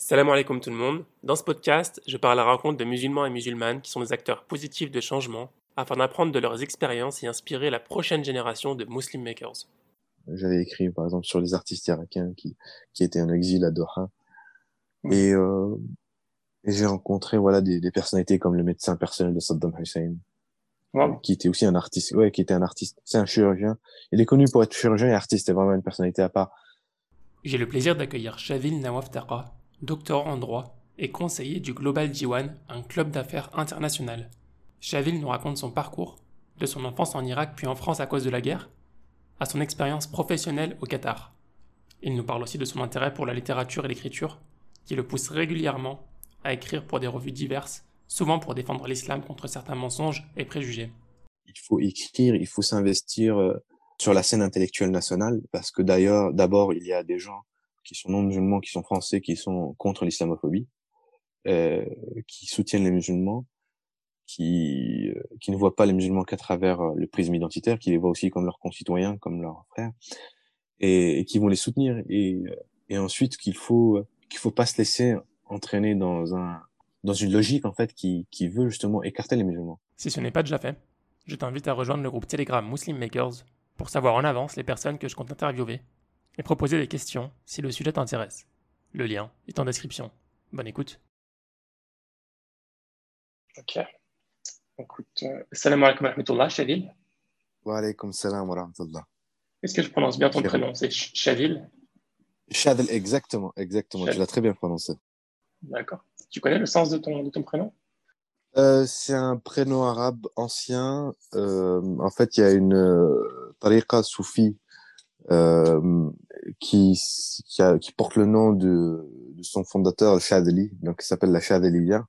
Salam alaikum tout le monde. Dans ce podcast, je parle à la rencontre de musulmans et musulmanes qui sont des acteurs positifs de changement afin d'apprendre de leurs expériences et inspirer la prochaine génération de Muslim Makers. J'avais écrit par exemple sur les artistes irakiens qui, qui étaient en exil à Doha. Et, euh, et j'ai rencontré voilà des, des, personnalités comme le médecin personnel de Saddam Hussein, qui était aussi un artiste. Ouais, qui était un artiste. C'est un chirurgien. Il est connu pour être chirurgien et artiste. C'est vraiment une personnalité à part. J'ai le plaisir d'accueillir Shavil Nawaf Taqa, docteur en droit et conseiller du Global Diwan, un club d'affaires international. Shavil nous raconte son parcours, de son enfance en Irak puis en France à cause de la guerre, à son expérience professionnelle au Qatar. Il nous parle aussi de son intérêt pour la littérature et l'écriture, qui le pousse régulièrement à écrire pour des revues diverses, souvent pour défendre l'islam contre certains mensonges et préjugés. Il faut écrire, il faut s'investir euh, sur la scène intellectuelle nationale, parce que d'ailleurs, d'abord, il y a des gens qui sont non musulmans, qui sont français, qui sont contre l'islamophobie, euh, qui soutiennent les musulmans, qui, euh, qui ne voient pas les musulmans qu'à travers euh, le prisme identitaire, qui les voient aussi comme leurs concitoyens, comme leurs frères, et, et qui vont les soutenir. Et, et ensuite qu'il faut qu'il faut pas se laisser entraîner dans un dans une logique en fait qui, qui veut justement écarter les musulmans. Si ce n'est pas déjà fait, je t'invite à rejoindre le groupe Telegram Muslim Makers pour savoir en avance les personnes que je compte interviewer et proposer des questions si le sujet t'intéresse. Le lien est en description. Bonne écoute. Ok. Écoute, euh, salam alaikum wa rahmatullah, Shavil. Wa alaikum salam wa rahmatullah. Est-ce que je prononce bien ton prénom? C'est Shavil? Shadel, exactement, exactement. Tu l'as très bien prononcé. D'accord. Tu connais le sens de ton, de ton prénom? Euh, C'est un prénom arabe ancien. Euh, en fait, il y a une euh, tariqa soufi euh, qui, qui, a, qui, porte le nom de, de son fondateur, le Shadeli, donc qui s'appelle la Shadeliya.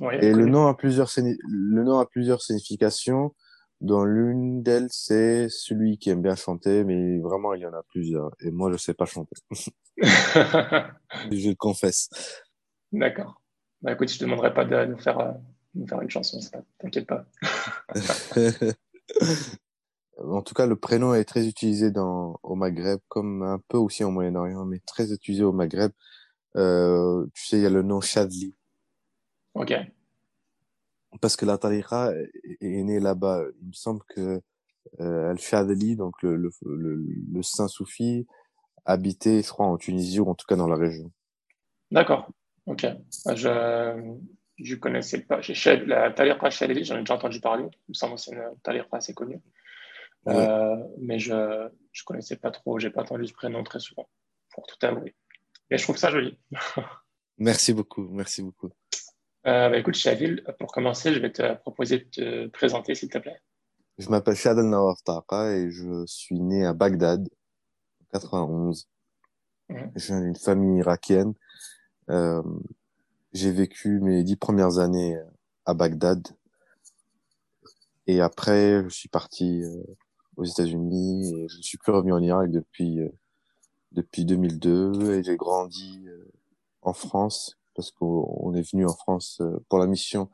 Ouais, Et le nom a plusieurs le nom a plusieurs significations. Dont l'une d'elles, c'est celui qui aime bien chanter, mais vraiment, il y en a plusieurs. Et moi, je sais pas chanter. je le confesse. D'accord. Bah, écoute, je te demanderai pas de nous faire, euh, nous faire une chanson, t'inquiète pas. en tout cas, le prénom est très utilisé dans, au Maghreb, comme un peu aussi au Moyen-Orient, mais très utilisé au Maghreb. Euh, tu sais, il y a le nom Chadli. Ok parce que la tariqa est née là-bas. Il me semble que euh, Al-Shadli, donc le, le, le, le, saint soufi, habitait, je crois, en Tunisie ou en tout cas dans la région. D'accord. Ok. Je je connaissais pas. La tariqa Shadli, j'en ai déjà entendu parler. Il me semble que c'est une tariqa assez connue. Euh, mais je je connaissais pas trop. J'ai pas entendu ce prénom très souvent, pour tout avouer. Mais je trouve ça joli. merci beaucoup. Merci beaucoup. Euh, bah, écoute, Shavil, pour commencer, je vais te proposer de te présenter, s'il te plaît. Je m'appelle Shadel Nawaf Taqa et je suis né à Bagdad, en 91. Mmh. Je viens d'une famille irakienne. Euh, j'ai vécu mes dix premières années à Bagdad. Et après, je suis parti euh, aux États-Unis et je ne suis plus revenu en Irak depuis, euh, depuis 2002 et j'ai grandi euh, en France parce qu'on est venu en France euh, pour la mission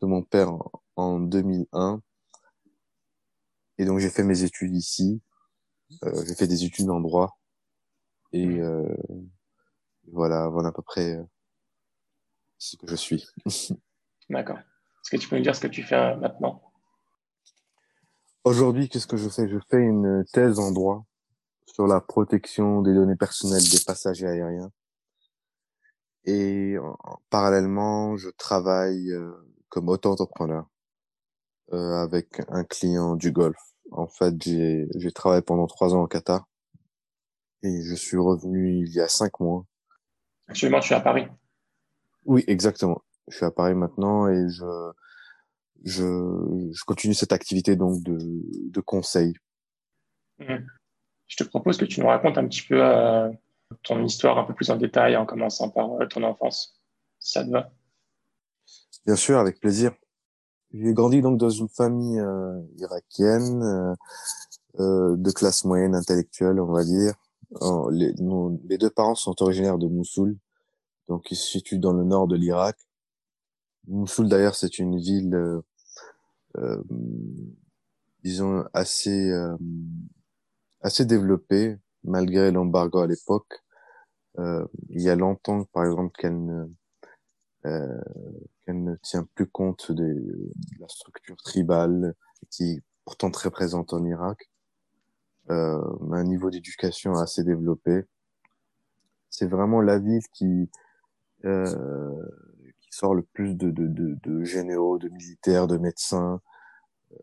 de mon père en 2001. Et donc j'ai fait mes études ici. Euh, j'ai fait des études en droit. Et euh, voilà, voilà à peu près euh, ce que je suis. D'accord. Est-ce que tu peux me dire ce que tu fais maintenant? Aujourd'hui, qu'est-ce que je fais? Je fais une thèse en droit sur la protection des données personnelles des passagers aériens. Et parallèlement, je travaille euh, comme auto-entrepreneur euh, avec un client du Golfe. En fait, j'ai j'ai travaillé pendant trois ans au Qatar et je suis revenu il y a cinq mois. Actuellement, tu es à Paris. Oui, exactement. Je suis à Paris maintenant et je je, je continue cette activité donc de, de conseil. Mmh. Je te propose que tu nous racontes un petit peu euh, ton histoire un peu plus en détail en commençant par euh, ton enfance, si ça te va? Bien sûr, avec plaisir. J'ai grandi donc dans une famille euh, irakienne euh, euh, de classe moyenne intellectuelle, on va dire. Oh, les, nos, les, deux parents sont originaires de Mossoul, donc ils se situent dans le nord de l'Irak. Mossoul d'ailleurs, c'est une ville, disons assez assez développée malgré l'embargo à l'époque. Euh, il y a longtemps, par exemple, qu'elle ne, euh, qu'elle ne tient plus compte de la structure tribale qui est pourtant très présente en Irak. Euh, un niveau d'éducation assez développé. C'est vraiment la ville qui, euh, sort le plus de, de, de, généraux, de militaires, de médecins. Euh,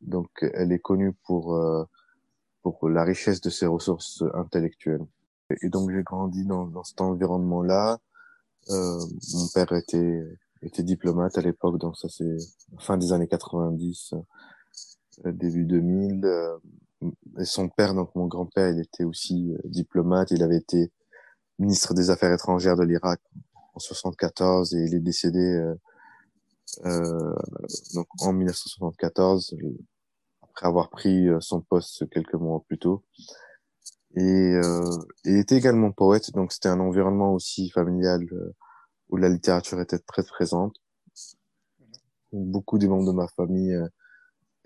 donc, elle est connue pour, euh, pour la richesse de ses ressources intellectuelles. Et donc, j'ai grandi dans, dans cet environnement-là. Euh, mon père était, était diplomate à l'époque, donc ça c'est fin des années 90, euh, début 2000. Euh, et son père, donc mon grand-père, il était aussi diplomate. Il avait été ministre des Affaires étrangères de l'Irak en 74 et il est décédé euh, donc en 1974 après avoir pris son poste quelques mois plus tôt. Et euh, il était également poète, donc c'était un environnement aussi familial euh, où la littérature était très présente. Beaucoup des membres de ma famille euh,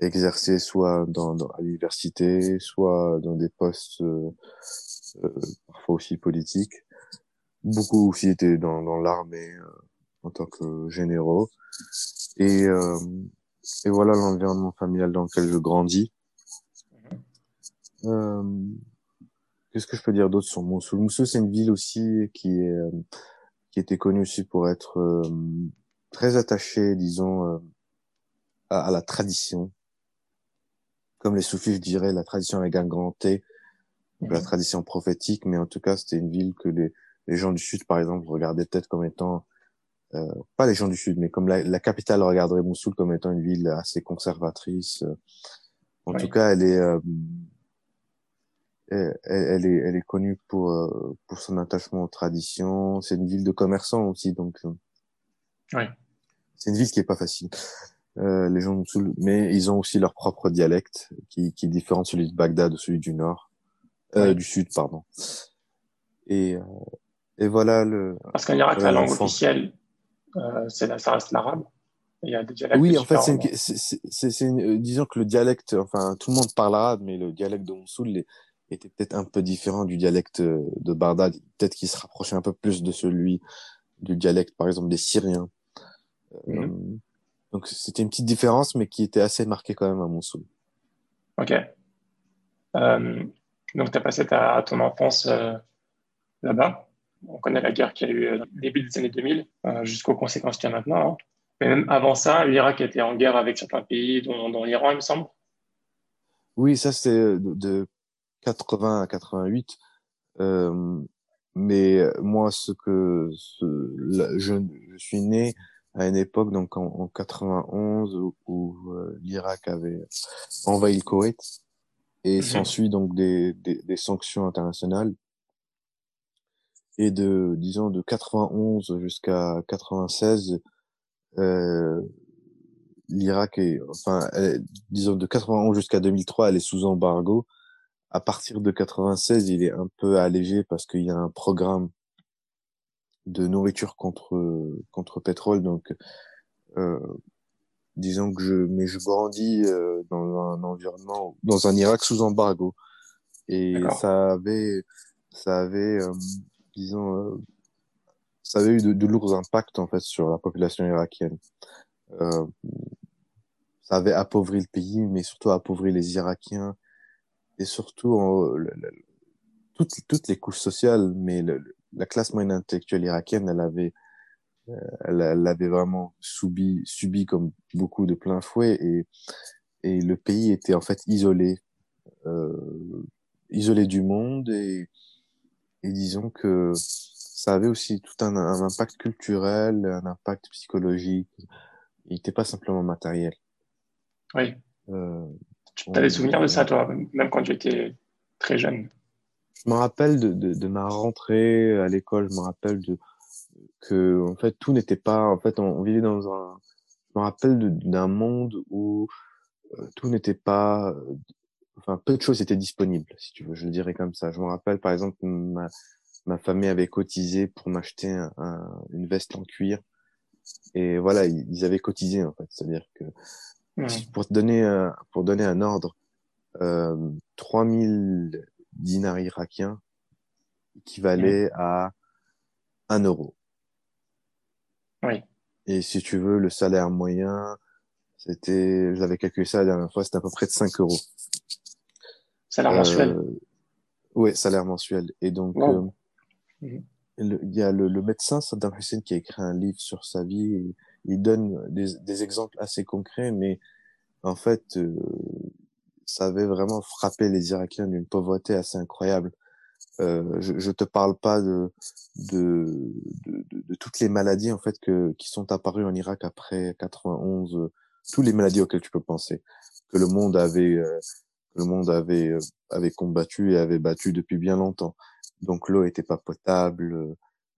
exerçaient soit dans, dans, à l'université, soit dans des postes euh, euh, parfois aussi politiques. Beaucoup aussi étaient dans, dans l'armée en tant que généraux. Et, et voilà l'environnement familial dans lequel je grandis. Euh, Qu'est-ce que je peux dire d'autre sur Moussoul Moussoul, c'est une ville aussi qui est euh, qui était connue aussi pour être euh, très attachée, disons, euh, à, à, la tradition. Comme les soufis, je dirais, la tradition avec un grand T, la mhm. tradition prophétique, mais en tout cas, c'était une ville que les, les gens du Sud, par exemple, regardaient peut-être comme étant, euh, pas les gens du Sud, mais comme la, la, capitale regarderait Moussoul comme étant une ville assez conservatrice. En tout cas, elle est elle, elle, est, elle est connue pour, euh, pour son attachement aux traditions. C'est une ville de commerçants aussi, donc euh, ouais. c'est une ville qui est pas facile. Euh, les gens mais ils ont aussi leur propre dialecte qui, qui est différent de celui de Bagdad ou celui du nord, euh, du sud, pardon. Et, euh, et voilà le. Parce qu'en Irak, la langue officielle, euh, c'est ça reste l'arabe. Il y a des dialectes. Oui, en fait, c'est, une, disons que le dialecte, enfin, tout le monde parle arabe, mais le dialecte de Moussoul, était peut-être un peu différent du dialecte de Bagdad, peut-être qu'il se rapprochait un peu plus de celui du dialecte, par exemple, des Syriens. Mhm. Euh, donc c'était une petite différence, mais qui était assez marquée quand même à Mossoul. Ok. Euh, donc tu as passé ta, ton enfance euh, là-bas? On connaît la guerre qui a eu début des années 2000 jusqu'aux conséquences qu'il y a maintenant. Hein. Mais même avant ça, l'Irak était en guerre avec certains pays, dont, dont l'Iran, il me semble. Oui, ça c'est de, de 80 à 88. Euh, mais moi, ce que je, je, suis né à une époque, donc en, en 91, où, où euh, l'Irak avait envahi le Koweït, et mhm. s'ensuit donc des, des, des, sanctions internationales. Et de, disons, de 91 jusqu'à 96, euh, l'Irak est, enfin, disons, de 91 jusqu'à 2003, elle est sous embargo. À partir de 96, il est un peu allégé parce qu'il y a un programme de nourriture contre contre pétrole. Donc, euh, disons que je, mais je grandis euh, dans un environnement, dans un Irak sous embargo, et ça avait, ça avait, euh, disons, euh, ça avait eu de, lourds impacts en fait sur la population irakienne. Euh, ça avait appauvri le pays, mais surtout appauvri les Irakiens. Et surtout toutes, les couches sociales, mais la classe moyenne intellectuelle irakienne, elle avait, euh, elle, elle, avait vraiment subi, subi comme beaucoup de plein fouet. Et, et le pays était en fait isolé, euh, isolé du monde. Et, et disons que ça avait aussi tout un, un impact culturel, un impact psychologique. Il n'était pas simplement matériel. Oui. Euh, tu as des souvenirs de ça, toi, même quand tu étais très jeune? Je me rappelle de, de, de ma rentrée à l'école, je me rappelle de que en fait tout n'était pas en fait on, vivait dans un je me rappelle d'un monde où euh, tout n'était pas enfin peu de choses étaient disponibles si tu veux je le dirais comme ça je me rappelle par exemple ma, ma famille avait cotisé pour m'acheter un, une veste en cuir et voilà ils, ils avaient cotisé en fait c'est à dire que pour te donner un, pour donner un ordre, euh, 3000 dinars irakiens, équivalait à un euro. Oui. Et si tu veux, le salaire moyen, c'était, j'avais calculé ça la dernière fois, c'était à peu près de 5 euros. Salaire mensuel. Euh, oui, salaire mensuel. Et donc, euh, mhm. il y a le, le, médecin Saddam Hussein qui a écrit un livre sur sa vie. Et il donne des, des exemples assez concrets, mais en fait, euh, ça avait vraiment frappé les Irakiens d'une pauvreté assez incroyable. Euh, je, je te parle pas de de, de, de, toutes les maladies en fait que qui sont apparues en Irak après 91, euh, tous les maladies auxquelles tu peux penser, que le monde avait le monde avait euh, avait combattu et avait battu depuis bien longtemps. Donc l'eau était pas potable,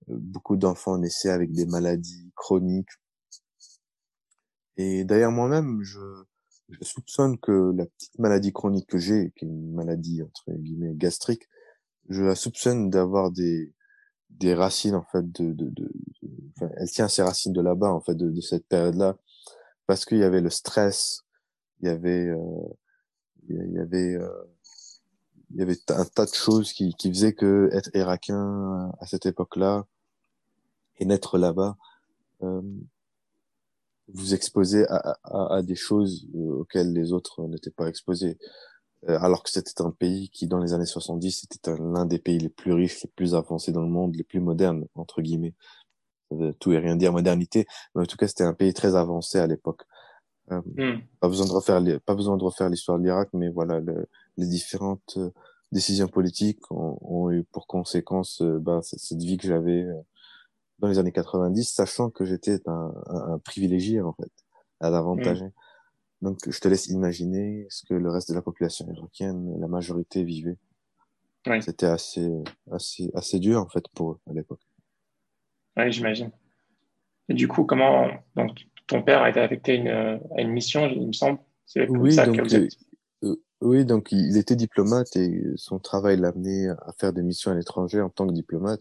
beaucoup d'enfants naissaient avec des maladies chroniques. Et d'ailleurs moi-même, je je soupçonne que la petite maladie chronique que j'ai, qui est une maladie entre guillemets gastrique, je la soupçonne d'avoir des des racines en fait de, de, de, enfin, elle tient ses racines de là-bas en fait de, de cette période-là parce qu'il y avait le stress, il y avait euh, il y avait euh, il y avait un tas de choses qui qui faisaient que être irakien à cette époque-là et naître là-bas euh, vous exposez à, à, à, des choses euh, auxquelles les autres n'étaient pas exposés. Euh, alors que c'était un pays qui, dans les années 70, était l'un des pays les plus riches, les plus avancés dans le monde, les plus modernes, entre guillemets. tout et rien dire modernité, mais en tout cas, c'était un pays très avancé à l'époque. Euh, hmm. Pas besoin de refaire, les, pas besoin de refaire l'histoire de l'Irak, mais voilà, le, les différentes euh, décisions politiques ont, ont, eu pour conséquence bah, cette vie que j'avais dans les années 90, sachant que j'étais un, un, un, privilégié en fait, à l'avantage. Mm. Donc je te laisse imaginer ce que le reste de la population irakienne, la majorité vivait. C'était assez, assez, assez dur en fait pour eux à l'époque. Oui, j'imagine. Et du coup, comment donc ton père a été affecté à une, à une mission, il me semble. C'est oui, ça donc, que vous êtes... euh, oui, donc il était diplomate et son travail l'a amené à faire des missions à l'étranger en tant que diplomate.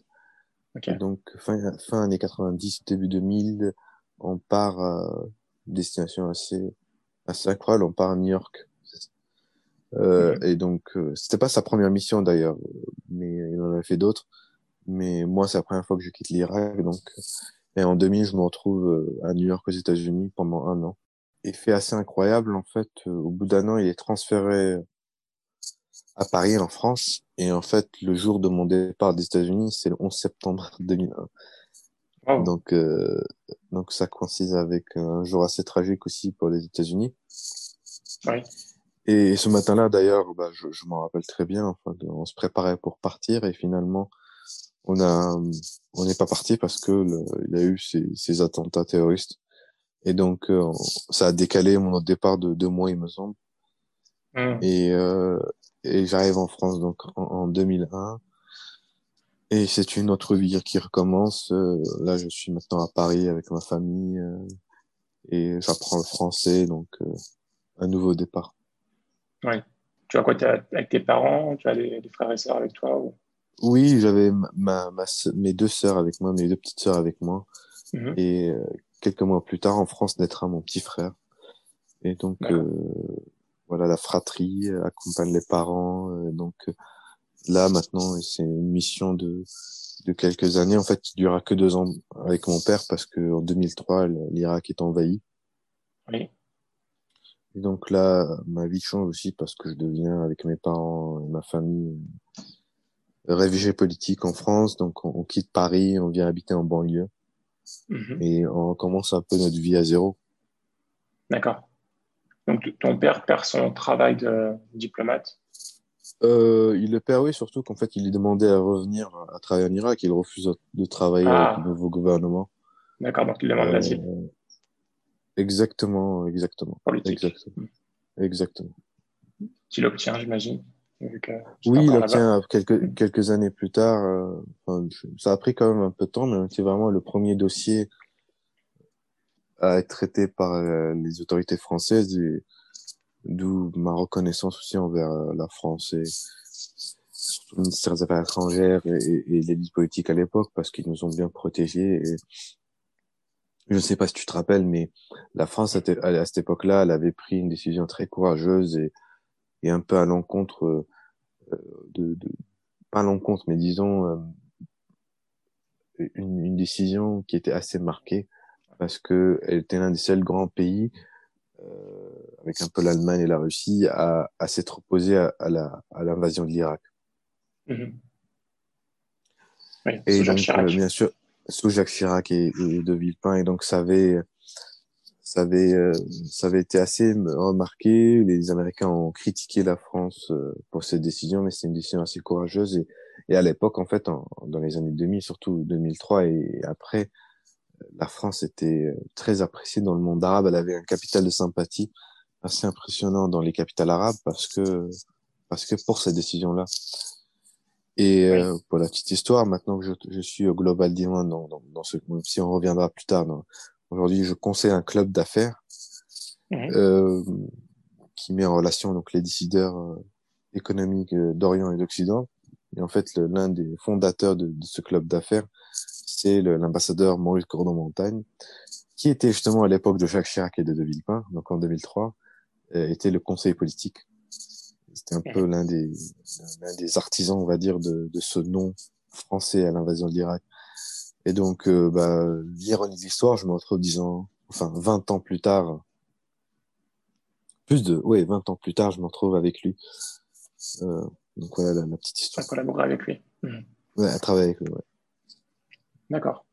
Donc, fin, fin années 90, début 2000, on part à destination assez, assez incroyable, on part à New York. Euh, mhm. Et donc, euh, c'était pas sa première mission d'ailleurs, mais il en a fait d'autres. Mais moi, c'est la première fois que je quitte l'Irak, donc. Et en 2000, je me retrouve euh, à New York aux États-Unis pendant un an. Et fait assez incroyable, en fait, euh, au bout d'un an, il est transféré à Paris, en France. Et en fait, le jour de mon départ des États-Unis, c'est le 11 septembre 2001. Donc, euh, donc ça coïncide avec un jour assez tragique aussi pour les États-Unis. Oui. Et ce matin-là, d'ailleurs, bah, je, je m'en rappelle très bien. Enfin, on se préparait pour partir et finalement, on a, on n'est pas parti parce que le, il y a eu ces, ces attentats terroristes. Et donc, euh, ça a décalé mon départ de deux mois, il me semble. Mmh. Et, euh, et j'arrive en France donc en, en 2001. Et c'est une autre vie qui recommence. Euh, là, je suis maintenant à Paris avec ma famille euh, et j'apprends le français, donc un nouveau départ. Oui. Tu as quoi as, avec tes parents Tu as des, frères et sœurs avec toi ou... Oui, j'avais ma, ma, mes deux sœurs avec moi, mes deux petites sœurs avec moi. Mm-hmm. Et quelques mois plus tard, en France, naîtra mon petit frère. Et donc, voilà, la fratrie accompagne les parents. donc là, maintenant, c'est une mission de, de quelques années, en fait, qui durera que deux ans avec mon père parce que en 2003, l'Irak est envahi. Oui. Et donc là, ma vie change aussi parce que je deviens, avec mes parents et ma famille, réfugié politique en France. Donc on, quitte Paris, on vient habiter en banlieue. Mm-hmm. Et on commence un peu notre vie à zéro. D'accord. Donc, ton père perd son travail de diplomate? Euh, Il le perd, oui, surtout qu'en fait, il est demandé à revenir à travailler en Irak. Il refuse de travailler ah. avec le nouveau gouvernement. D'accord, donc il demande euh, l'asile. Exactement, exactement. Politique. Exactement. exactement. Tu l'obtient, j'imagine? Oui, il l'obtient quelques, quelques années plus tard. Euh, enfin, ça a pris quand même un peu de temps, mais c'est vraiment le premier dossier à être traité par euh, les autorités françaises et d'où ma reconnaissance aussi envers euh, la France et surtout le ministère des Affaires étrangères et, et, l'élite politique à l'époque parce qu'ils nous ont bien protégés et je ne sais pas si tu te rappelles mais la France à, à cette époque-là elle avait pris une décision très courageuse et, et un peu à l'encontre euh, de, de, pas l'encontre, mais disons une, une, décision qui était assez marquée parce que elle était l'un des seuls grands pays euh, avec un peu l'Allemagne et la Russie à, à s'être opposé à, à à l'invasion de l'Irak. Mm-hmm. Oui, et donc euh, bien sûr sous Jacques Chirac et, et, de Villepin et donc ça avait ça avait euh, ça avait été assez remarqué les Américains ont critiqué la France euh, pour cette décision mais c'est une décision assez courageuse et, et à l'époque en fait en, dans les années 2000 surtout 2003 et après la France était euh, très appréciée dans le monde arabe. Elle avait un capital de sympathie assez impressionnant dans les capitales arabes parce que parce que pour cette décision-là. Et euh, pour la petite histoire, maintenant que je, je suis au Global Diamond, dans, dans, dans, ce, si on reviendra plus tard, aujourd'hui je conseille un club d'affaires euh, qui met en relation donc les décideurs euh, économiques d'Orient et d'Occident. Et en fait, l'un des fondateurs de, de ce club d'affaires, c'est l'ambassadeur Maurice Cordon-Montagne, qui était justement à l'époque de Jacques Chirac et de De Villepin, donc en 2003, euh, était le conseil politique. C'était un peu l'un des, l'un des artisans, on va dire, de, de ce nom français à l'invasion de l'Irak. Et donc, euh, bah, l'ironie de l'histoire, je me retrouve disant, enfin, 20 ans plus tard, plus de, ouais, 20 ans plus tard, je me retrouve avec lui. Euh, donc voilà la, petite histoire. À collaborer avec lui. Mmh. Ouais, à travailler avec lui, ouais. D'accord.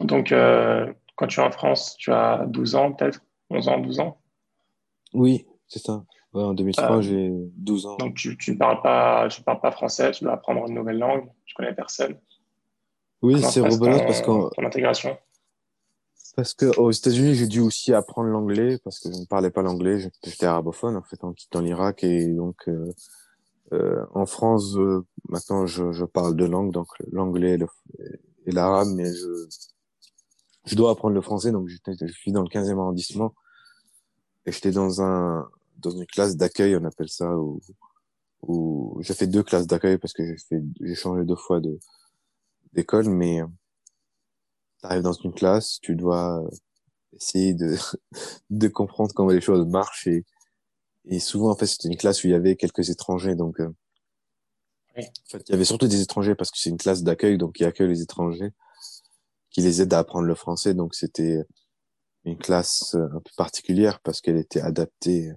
Donc, euh, quand tu es en France, tu as 12 ans peut-être? 11 ans, 12 ans? Oui, c'est ça. en 2003, euh, j'ai 12 ans. Donc, tu ne parles, pas, tu parles pas français, tu dois apprendre une nouvelle langue, tu connais personne. Oui, c'est rebelote parce que. Ton intégration? Parce qu'aux États-Unis, j'ai dû aussi apprendre l'anglais parce que je ne parlais pas l'anglais. J'étais arabophone en fait en quittant l'Irak et donc euh, euh, en France, euh, maintenant, je, je, parle deux langues, donc l'anglais et l'arabe, mais je, je dois apprendre le français, donc je suis dans le 15e arrondissement et j'étais dans un dans une classe d'accueil, on appelle ça, où, où j'ai fait deux classes d'accueil parce que j'ai fait j'ai changé deux fois de d'école, mais tu arrives dans une classe, tu dois essayer de de comprendre comment les choses marchent et et souvent, en fait, c'était une classe où il y avait quelques étrangers. Donc, euh, en fait, il y avait surtout des étrangers parce que c'est une classe d'accueil, donc qui accueille les étrangers, qui les aide à apprendre le français. Donc, c'était une classe euh, un peu particulière parce qu'elle était adaptée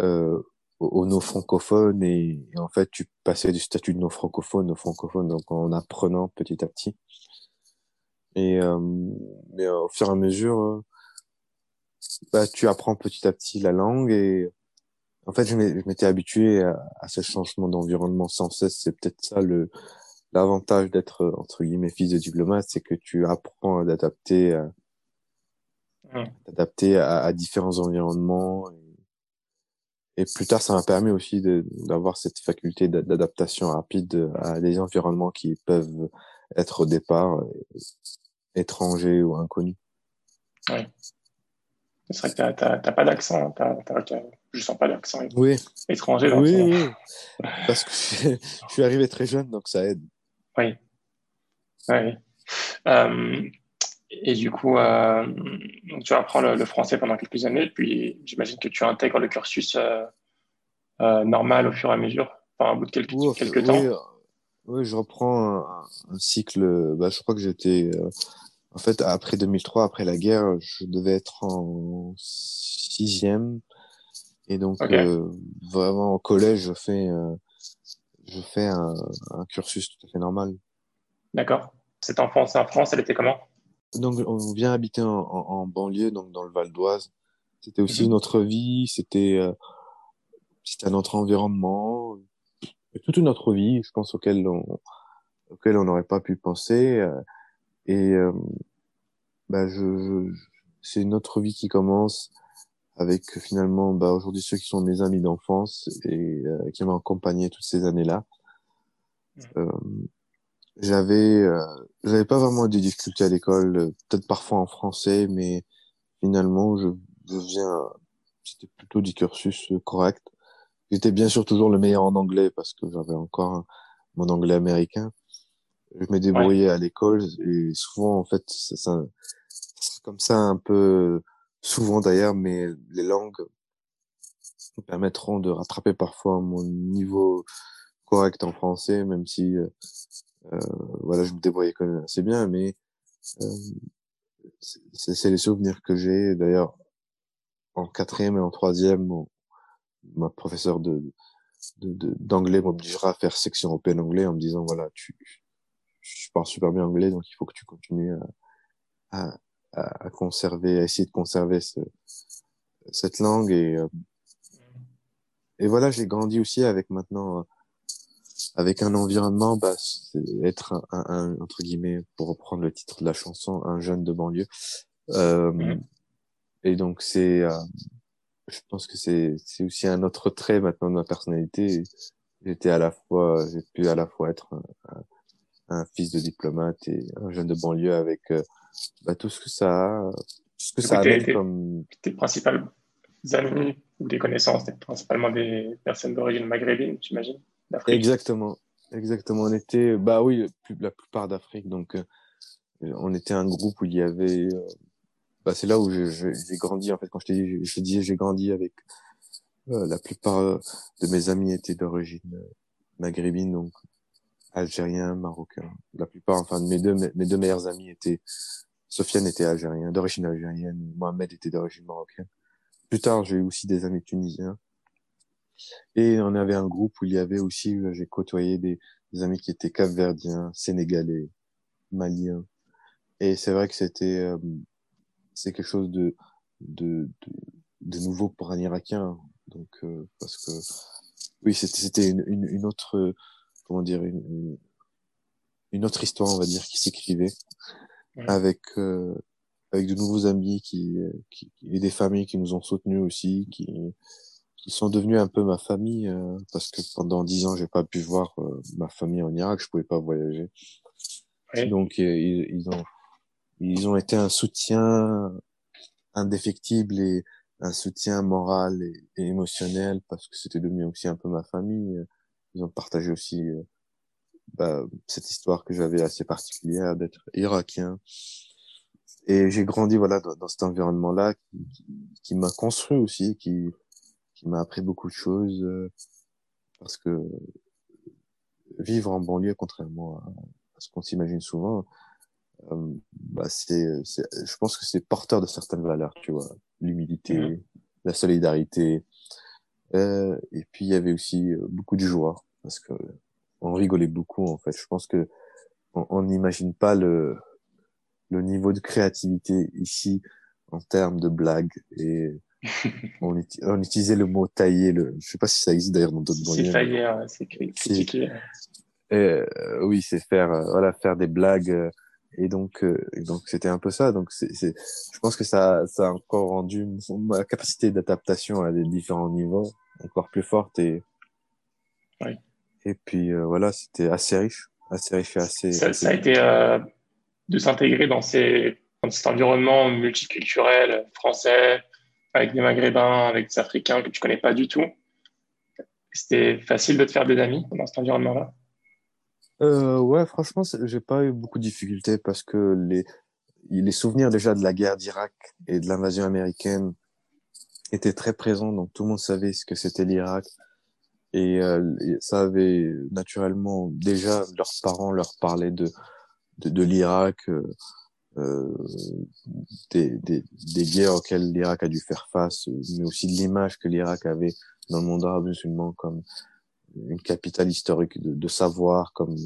euh, aux no francophones et, en fait, tu passais du statut de no francophone au francophone, donc en apprenant petit à petit. Et euh, mais au fur et à mesure, euh, bah, tu apprends petit à petit la langue et en fait, je m'étais habitué à, ce changement d'environnement sans cesse. C'est peut-être ça le l'avantage d'être entre guillemets fils de diplomate, c'est que tu apprends à t'adapter, à, t'adapter à, différents environnements. Et, plus tard, ça m'a permis aussi d'avoir cette faculté d'adaptation rapide à des environnements qui peuvent être au départ étrangers ou inconnus. Ouais. C'est vrai que tu n'as pas d'accent, je sens pas l'accent oui. étranger. oui, oui, parce que je suis arrivé très jeune, donc ça aide. Oui. oui. Euh, et du coup, euh, tu apprends le, français pendant quelques années, puis j'imagine que tu intègres le cursus euh, normal au fur et à mesure, enfin, au bout de quelques, quelques temps. Oui, je reprends un, cycle. Bah, je crois que j'étais en fait, après 2003, après la guerre, je devais être en sixième. Et donc, euh, vraiment, au collège, je fais, euh, je fais un, un, cursus tout à fait normal. D'accord. Cette enfance en France, elle était comment? Donc, on vient habiter en, en, banlieue, donc dans le Val d'Oise. C'était aussi mhm. notre vie, c'était euh, c'était un autre environnement, toute une autre vie, je pense, auquel on auquel on n'aurait pas pu penser. Euh, et euh, bah, je, je c'est une autre vie qui commence avec finalement bah, aujourd'hui ceux qui sont mes amis d'enfance et euh, qui m'ont accompagné toutes ces années-là. Euh, j'avais euh, j'avais pas vraiment des difficultés à l'école, euh, peut-être parfois en français, mais finalement je, je faisais c'était plutôt du cursus correct. J'étais bien sûr toujours le meilleur en anglais parce que j'avais encore mon anglais américain je me débrouillais à l'école et souvent en fait c'est comme ça un peu souvent d'ailleurs mais les langues me permettront de rattraper parfois mon niveau correct en français, même si euh, euh voilà, je me débrouillais quand même assez bien, mais euh, c'est les souvenirs que j'ai. D'ailleurs, en quatrième et en troisième, mon, ma professeure de d'anglais m'obligera à faire section européenne anglais en me disant voilà tu je parle super bien anglais donc il faut que tu continues à, à, à conserver à essayer de conserver ce, cette langue et euh, et voilà j'ai grandi aussi avec maintenant avec un environnement bah être un, un, entre guillemets pour reprendre le titre de la chanson un jeune de banlieue. Euh, et donc c'est euh, je pense que c'est c'est aussi un autre trait maintenant de ma personnalité. J'étais à la fois j'ai pu à la fois être un, un, fils de diplomate et un jeune de banlieue avec euh, bah, tout ce que ça tout ce que ça amène comme tes principales amis ou des connaissances principalement des personnes d'origine maghrébine j'imagine exactement. Exactement. On était bah oui la plupart d'Afrique. Donc euh, on était un groupe où il y avait euh, bah, c'est là où j'ai grandi en fait. Quand je te disais j'ai grandi avec euh, la plupart euh, de mes amis étaient d'origine maghrébine donc algérien marocain. La plupart enfin mes deux mes deux meilleurs amis étaient Sofiane était algérien d'origine algérienne Mohamed était d'origine marocaine. Plus tard j'ai eu aussi des amis tunisiens et on avait un groupe où il y avait aussi j'ai côtoyé des, des amis qui étaient capverdiens sénégalais maliens et c'est vrai que c'était c'est quelque chose de, de, de, de, nouveau pour un Irakien. Donc, euh, parce que, oui, c'était une, une, une, autre, comment dire, une, une autre histoire, on va dire, qui s'écrivait avec, euh, avec de nouveaux amis qui, qui, et des familles qui nous ont soutenus aussi, qui, qui sont devenus un peu ma famille, euh, parce que pendant dix ans, j'ai pas pu voir ma famille en Irak, je pouvais pas voyager. Donc, ils, ils ont, ils ont été un soutien indéfectible et un soutien moral et, émotionnel parce que c'était devenu aussi un peu ma famille. Ils ont partagé aussi euh, bah, cette histoire que j'avais assez particulière d'être irakien. Et j'ai grandi voilà dans, dans cet environnement-là qui, qui, qui m'a construit aussi, qui, qui m'a appris beaucoup de choses euh, parce que vivre en banlieue, contrairement à, à ce qu'on s'imagine souvent, euh, bah c'est, je pense que c'est porteur de certaines valeurs, tu vois, l'humilité, mmh. la solidarité. Euh, et puis il y avait aussi euh, beaucoup de joie parce que on rigolait beaucoup en fait. Je pense que on n'imagine pas le le niveau de créativité ici en termes de blagues et on, on, utilisait le mot tailler le je sais pas si ça existe d'ailleurs dans d'autres c'est tailler c'est critiquer euh, oui c'est faire euh, voilà faire des blagues et donc euh, donc c'était un peu ça. Donc c'est je pense que ça ça a encore rendu ma capacité d'adaptation à des différents niveaux encore plus forte et oui. et puis euh, voilà c'était assez riche assez riche et assez ça, ça a été euh, de s'intégrer dans ces dans cet environnement multiculturel français avec des maghrébins avec des africains que tu connais pas du tout c'était facile de te faire des amis dans cet environnement là euh, ouais, franchement, j'ai pas eu beaucoup de difficultés parce que les, les souvenirs déjà de la guerre d'Irak et de l'invasion américaine étaient très présents, donc tout le monde savait ce que c'était l'Irak. Et euh, ça avait naturellement déjà leurs parents leur parlaient de de, de l'Irak, euh, euh des, des, des guerres auxquelles l'Irak a dû faire face, mais aussi de l'image que l'Irak avait dans le monde arabe musulman comme une capitale historique de, savoir, comme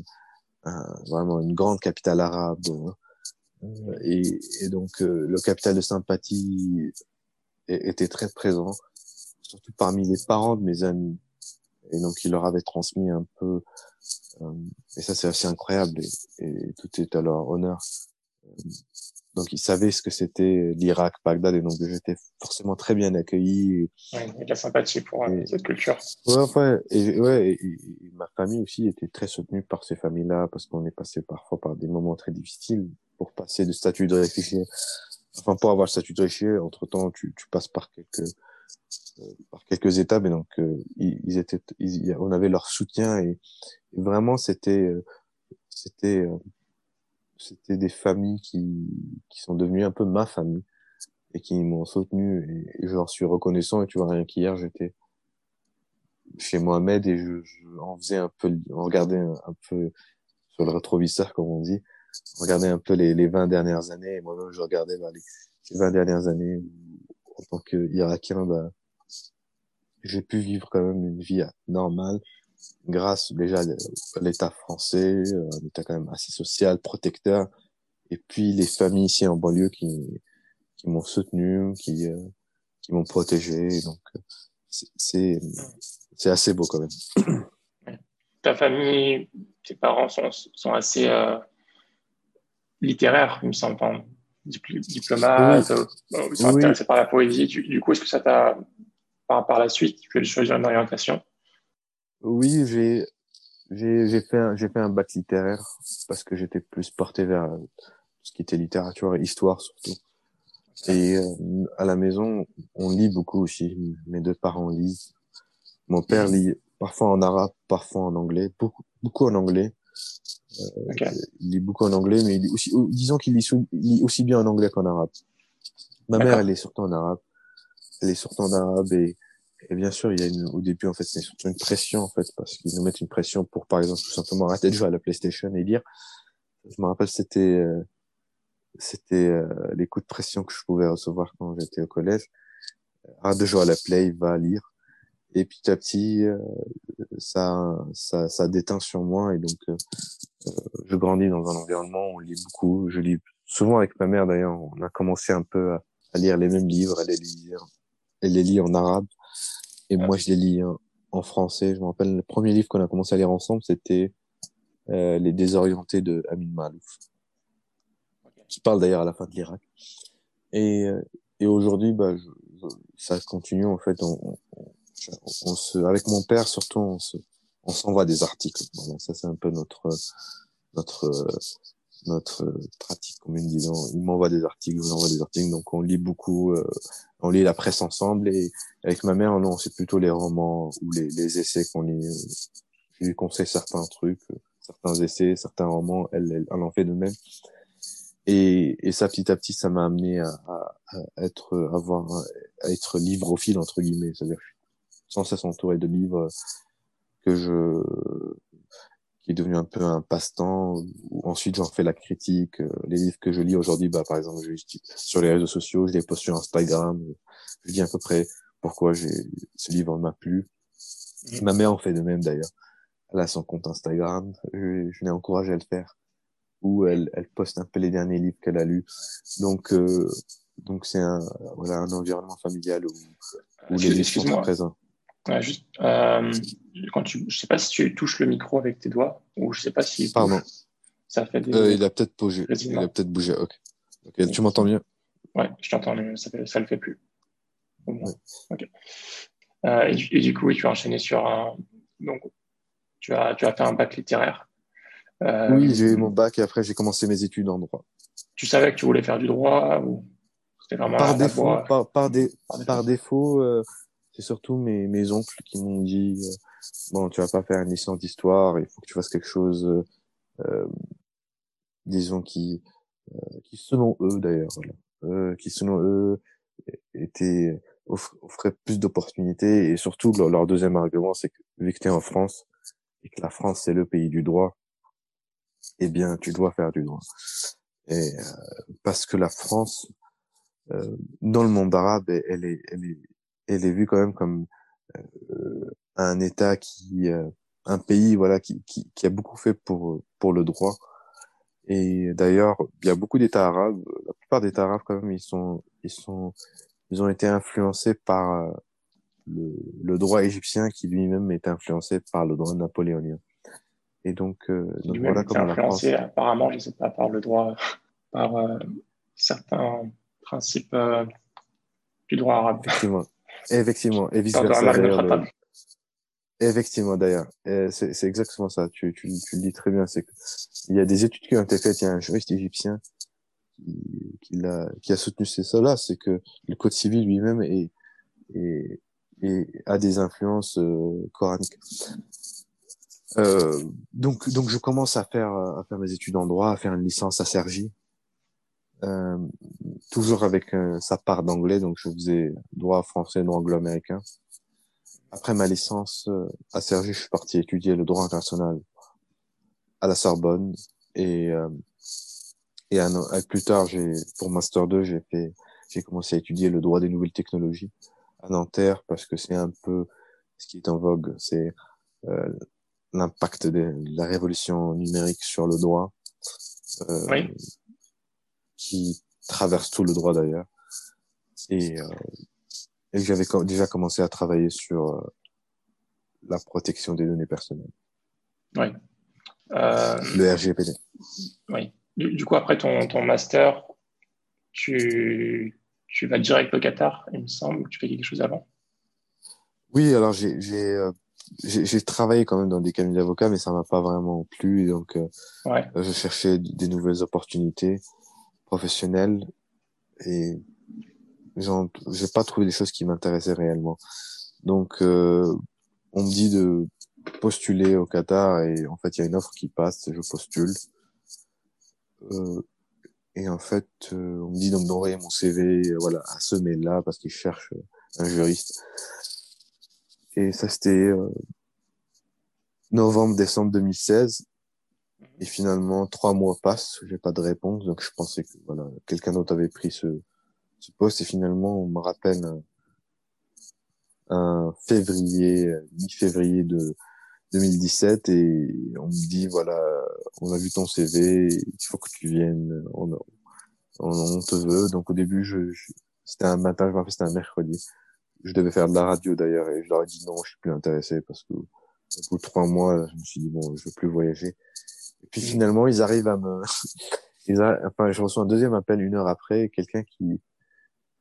vraiment une grande capitale arabe. Euh, et, donc euh, le capital de sympathie était très présent, surtout parmi les parents de mes amis. Et donc il leur avait transmis un peu, et ça c'est assez incroyable, et, tout est à leur honneur. Donc ils savaient ce que c'était l'Irak, Bagdad, et donc j'étais forcément très bien accueilli. Ouais, il y a de la sympathie pour euh, cette culture. Ouais, ouais, et, ouais et, ma famille aussi était très soutenue par ces familles-là, parce qu'on est passé parfois par des moments très difficiles pour passer de statut de réfugié. Enfin, pour avoir le statut de réfugié, entre-temps, tu, tu passes par quelques euh, par quelques étapes, et donc euh, ils, étaient, ils, on avait leur soutien, et, vraiment c'était c'était c'était des familles qui, qui sont devenues un peu ma famille et qui m'ont soutenu et, je leur suis reconnaissant et tu vois rien qu'hier j'étais chez Mohamed et je, je, on faisait un peu, on regardait un, peu sur le rétroviseur, comme on dit, on regardait un peu les, les 20 dernières années. Et moi-même, je regardais bah, les, les 20 dernières années en tant qu'Irakien, bah, j'ai pu vivre quand même une vie normale grâce déjà à l'État français, un État quand même assez social, protecteur, et puis les familles ici en banlieue qui, qui m'ont soutenu, qui, euh, qui m'ont protégé. Donc, c'est, c'est assez beau quand même. Ta famille, tes parents sont, sont assez euh, littéraires, il me semble, diplomates, euh, ils sont intéressés par la poésie. Du, coup, est-ce que ça t'a, par, par la suite, tu as choisi une orientation? Oui, j'ai j'ai fait un, j'ai fait un bac littéraire parce que j'étais plus porté vers ce qui était littérature et histoire surtout. Et euh, à la maison, on lit beaucoup aussi. Mes deux parents lisent. Mon père lit parfois en arabe, parfois en anglais, beaucoup, beaucoup en anglais. Euh, Il lit beaucoup en anglais, mais il aussi, disons qu'il lit, aussi bien en anglais qu'en arabe. Ma mère, elle est surtout en arabe. Elle est surtout en arabe et, et bien sûr, il y a une, au début, en fait, c'est surtout une pression, en fait, parce qu'ils nous mettent une pression pour, par exemple, tout simplement arrêter de jouer à la PlayStation et lire. Je me rappelle, c'était, euh, c'était euh, les coups de pression que je pouvais recevoir quand j'étais au collège. Arrête de jouer à la play, va lire. Et petit à petit, euh, ça, ça, ça déteint sur moi et donc euh, je grandis dans un environnement où on lit beaucoup. Je lis souvent avec ma mère d'ailleurs. On a commencé un peu à, lire les mêmes livres, elle les lire, elle les lit en arabe et moi je les lis en, français. Je me rappelle le premier livre qu'on a commencé à lire ensemble, c'était Les Désorientés de Amin Malouf qui parle d'ailleurs à la fin de l'Irak. Et, euh, et aujourd'hui, bah, je, ça continue en fait. On, on, se, avec mon père surtout, on se, on s'envoie des articles. Voilà, ça c'est un peu notre notre notre pratique commune, disons. Il m'envoie des articles, je lui envoie des articles, donc on lit beaucoup. Euh, on lit la presse ensemble et avec ma mère, non, c'est plutôt les romans ou les, les essais qu'on lit. Je lui conseille certains trucs, certains essais, certains romans. Elle, elle, en fait de même. Et, et ça, petit à petit, ça m'a amené à, à, à, être, avoir, à être livrophile entre guillemets, c'est-à-dire sans cesse entouré de livres que je, qui est devenu un peu un passe-temps. Ensuite, j'en fais la critique. Les livres que je lis aujourd'hui, bah, par exemple, je, sur les réseaux sociaux, je les poste sur Instagram. Je dis à peu près pourquoi j'ai ce livre m'a plu. Mmh. Ma mère en fait de même d'ailleurs. Elle a son compte Instagram. Je, je l'ai encouragé à le faire où elle, elle poste un peu les derniers livres qu'elle a lus. Donc, euh, donc c'est un, voilà, un environnement familial où, où les livres sont présents. Ouais, juste, euh, quand tu, je sais pas si tu touches le micro avec tes doigts ou je sais pas si. Pardon. Ça fait des. Euh, il a peut-être bougé. Il a peut-être bougé. Ok. okay. Tu m'entends mieux? Ouais, je t'entends mieux. Ça, fait, ça le fait plus. Ouais. Ok. Euh, et, du, et, du, coup, oui, tu as enchaîné sur un. Donc, tu as, tu as fait un bac littéraire. Euh, oui, j'ai eu mon bac et après j'ai commencé mes études en droit. Tu savais que tu voulais faire du droit ou vraiment par, défaut, par, par, par, défaut, c'est surtout mes, mes oncles qui m'ont dit euh, bon, tu vas pas faire une licence d'histoire, il faut que tu fasses quelque chose, euh, disons qui, qui selon eux d'ailleurs, qui selon eux était offrait plus d'opportunités et surtout leur, deuxième argument c'est que vu que tu es en France et que la France c'est le pays du droit eh bien, tu dois faire du droit. Et euh, parce que la France, euh, dans le monde arabe, elle est, elle est, elle est vue quand même comme euh, un État qui, un pays, voilà, qui, qui, qui, a beaucoup fait pour pour le droit. Et d'ailleurs, il y a beaucoup d'États arabes. La plupart des États arabes, quand même, ils sont, ils sont, ils ont été influencés par le, le droit égyptien, qui lui-même est influencé par le droit napoléonien. Et donc, euh, donc voilà comment la France... apparemment, je ne sais pas, par le droit, par euh, certains principes euh, du droit arabe. Effectivement, effectivement, et vice versa. Le... Effectivement, d'ailleurs, c'est exactement ça. Tu, tu, tu, le dis très bien. C'est il y a des études qui ont été faites. Il y a un juriste égyptien qui, qui, a, qui a soutenu ces cela. C'est que le code civil lui-même est, est, est, a des influences euh, coraniques. Euh, donc, donc je commence à faire, à faire mes études en droit, à faire une licence à Sergi, euh, toujours avec euh, sa part d'anglais. Donc, je faisais droit français, droit anglo-américain. après ma licence à Cergy, je suis parti étudier le droit international à la Sorbonne et et un plus tard, j'ai pour master 2, j'ai fait j'ai commencé à étudier le droit des nouvelles technologies à Nanterre parce que c'est un peu ce qui est en vogue, c'est euh, l'impact de la révolution numérique sur le droit, euh, oui. Qui traverse tout le droit d'ailleurs. Et, euh, et j'avais déjà commencé à travailler sur euh, la protection des données personnelles. Oui. Euh, le RGPD. Oui. Du, du, coup, après ton, ton master, tu, tu vas direct au Qatar, il me semble, tu fais quelque chose avant? Oui, alors j'ai euh, j'ai travaillé quand même dans des cabinets d'avocats, mais ça m'a pas vraiment plu. Donc, ouais. je cherchais des nouvelles opportunités professionnelles et j'ai pas trouvé des choses qui m'intéressaient réellement. Donc, euh, on me dit de postuler au Qatar et en fait, il y a une offre qui passe, je postule. Euh, et en fait, euh, on me dit d'envoyer mon CV euh, voilà, à ce mail-là parce qu'il cherche euh, un juriste. Et ça, c'était novembre-décembre 2016. Et finalement, trois mois passent, j'ai pas de réponse. Donc je pensais que voilà, quelqu'un d'autre avait pris ce, ce poste. Et finalement, on me rappelle un, février, mi-février de 2017 et on me dit voilà on a vu ton CV il faut que tu viennes on, on, te veut donc au début je, c'était un matin je me rappelle c'était un mercredi je devais faire de la radio d'ailleurs et je leur ai dit non je suis plus intéressé parce que au bout de trois mois je me suis dit bon je veux plus voyager et puis finalement ils arrivent à me ils enfin je reçois un deuxième appel une heure après quelqu'un qui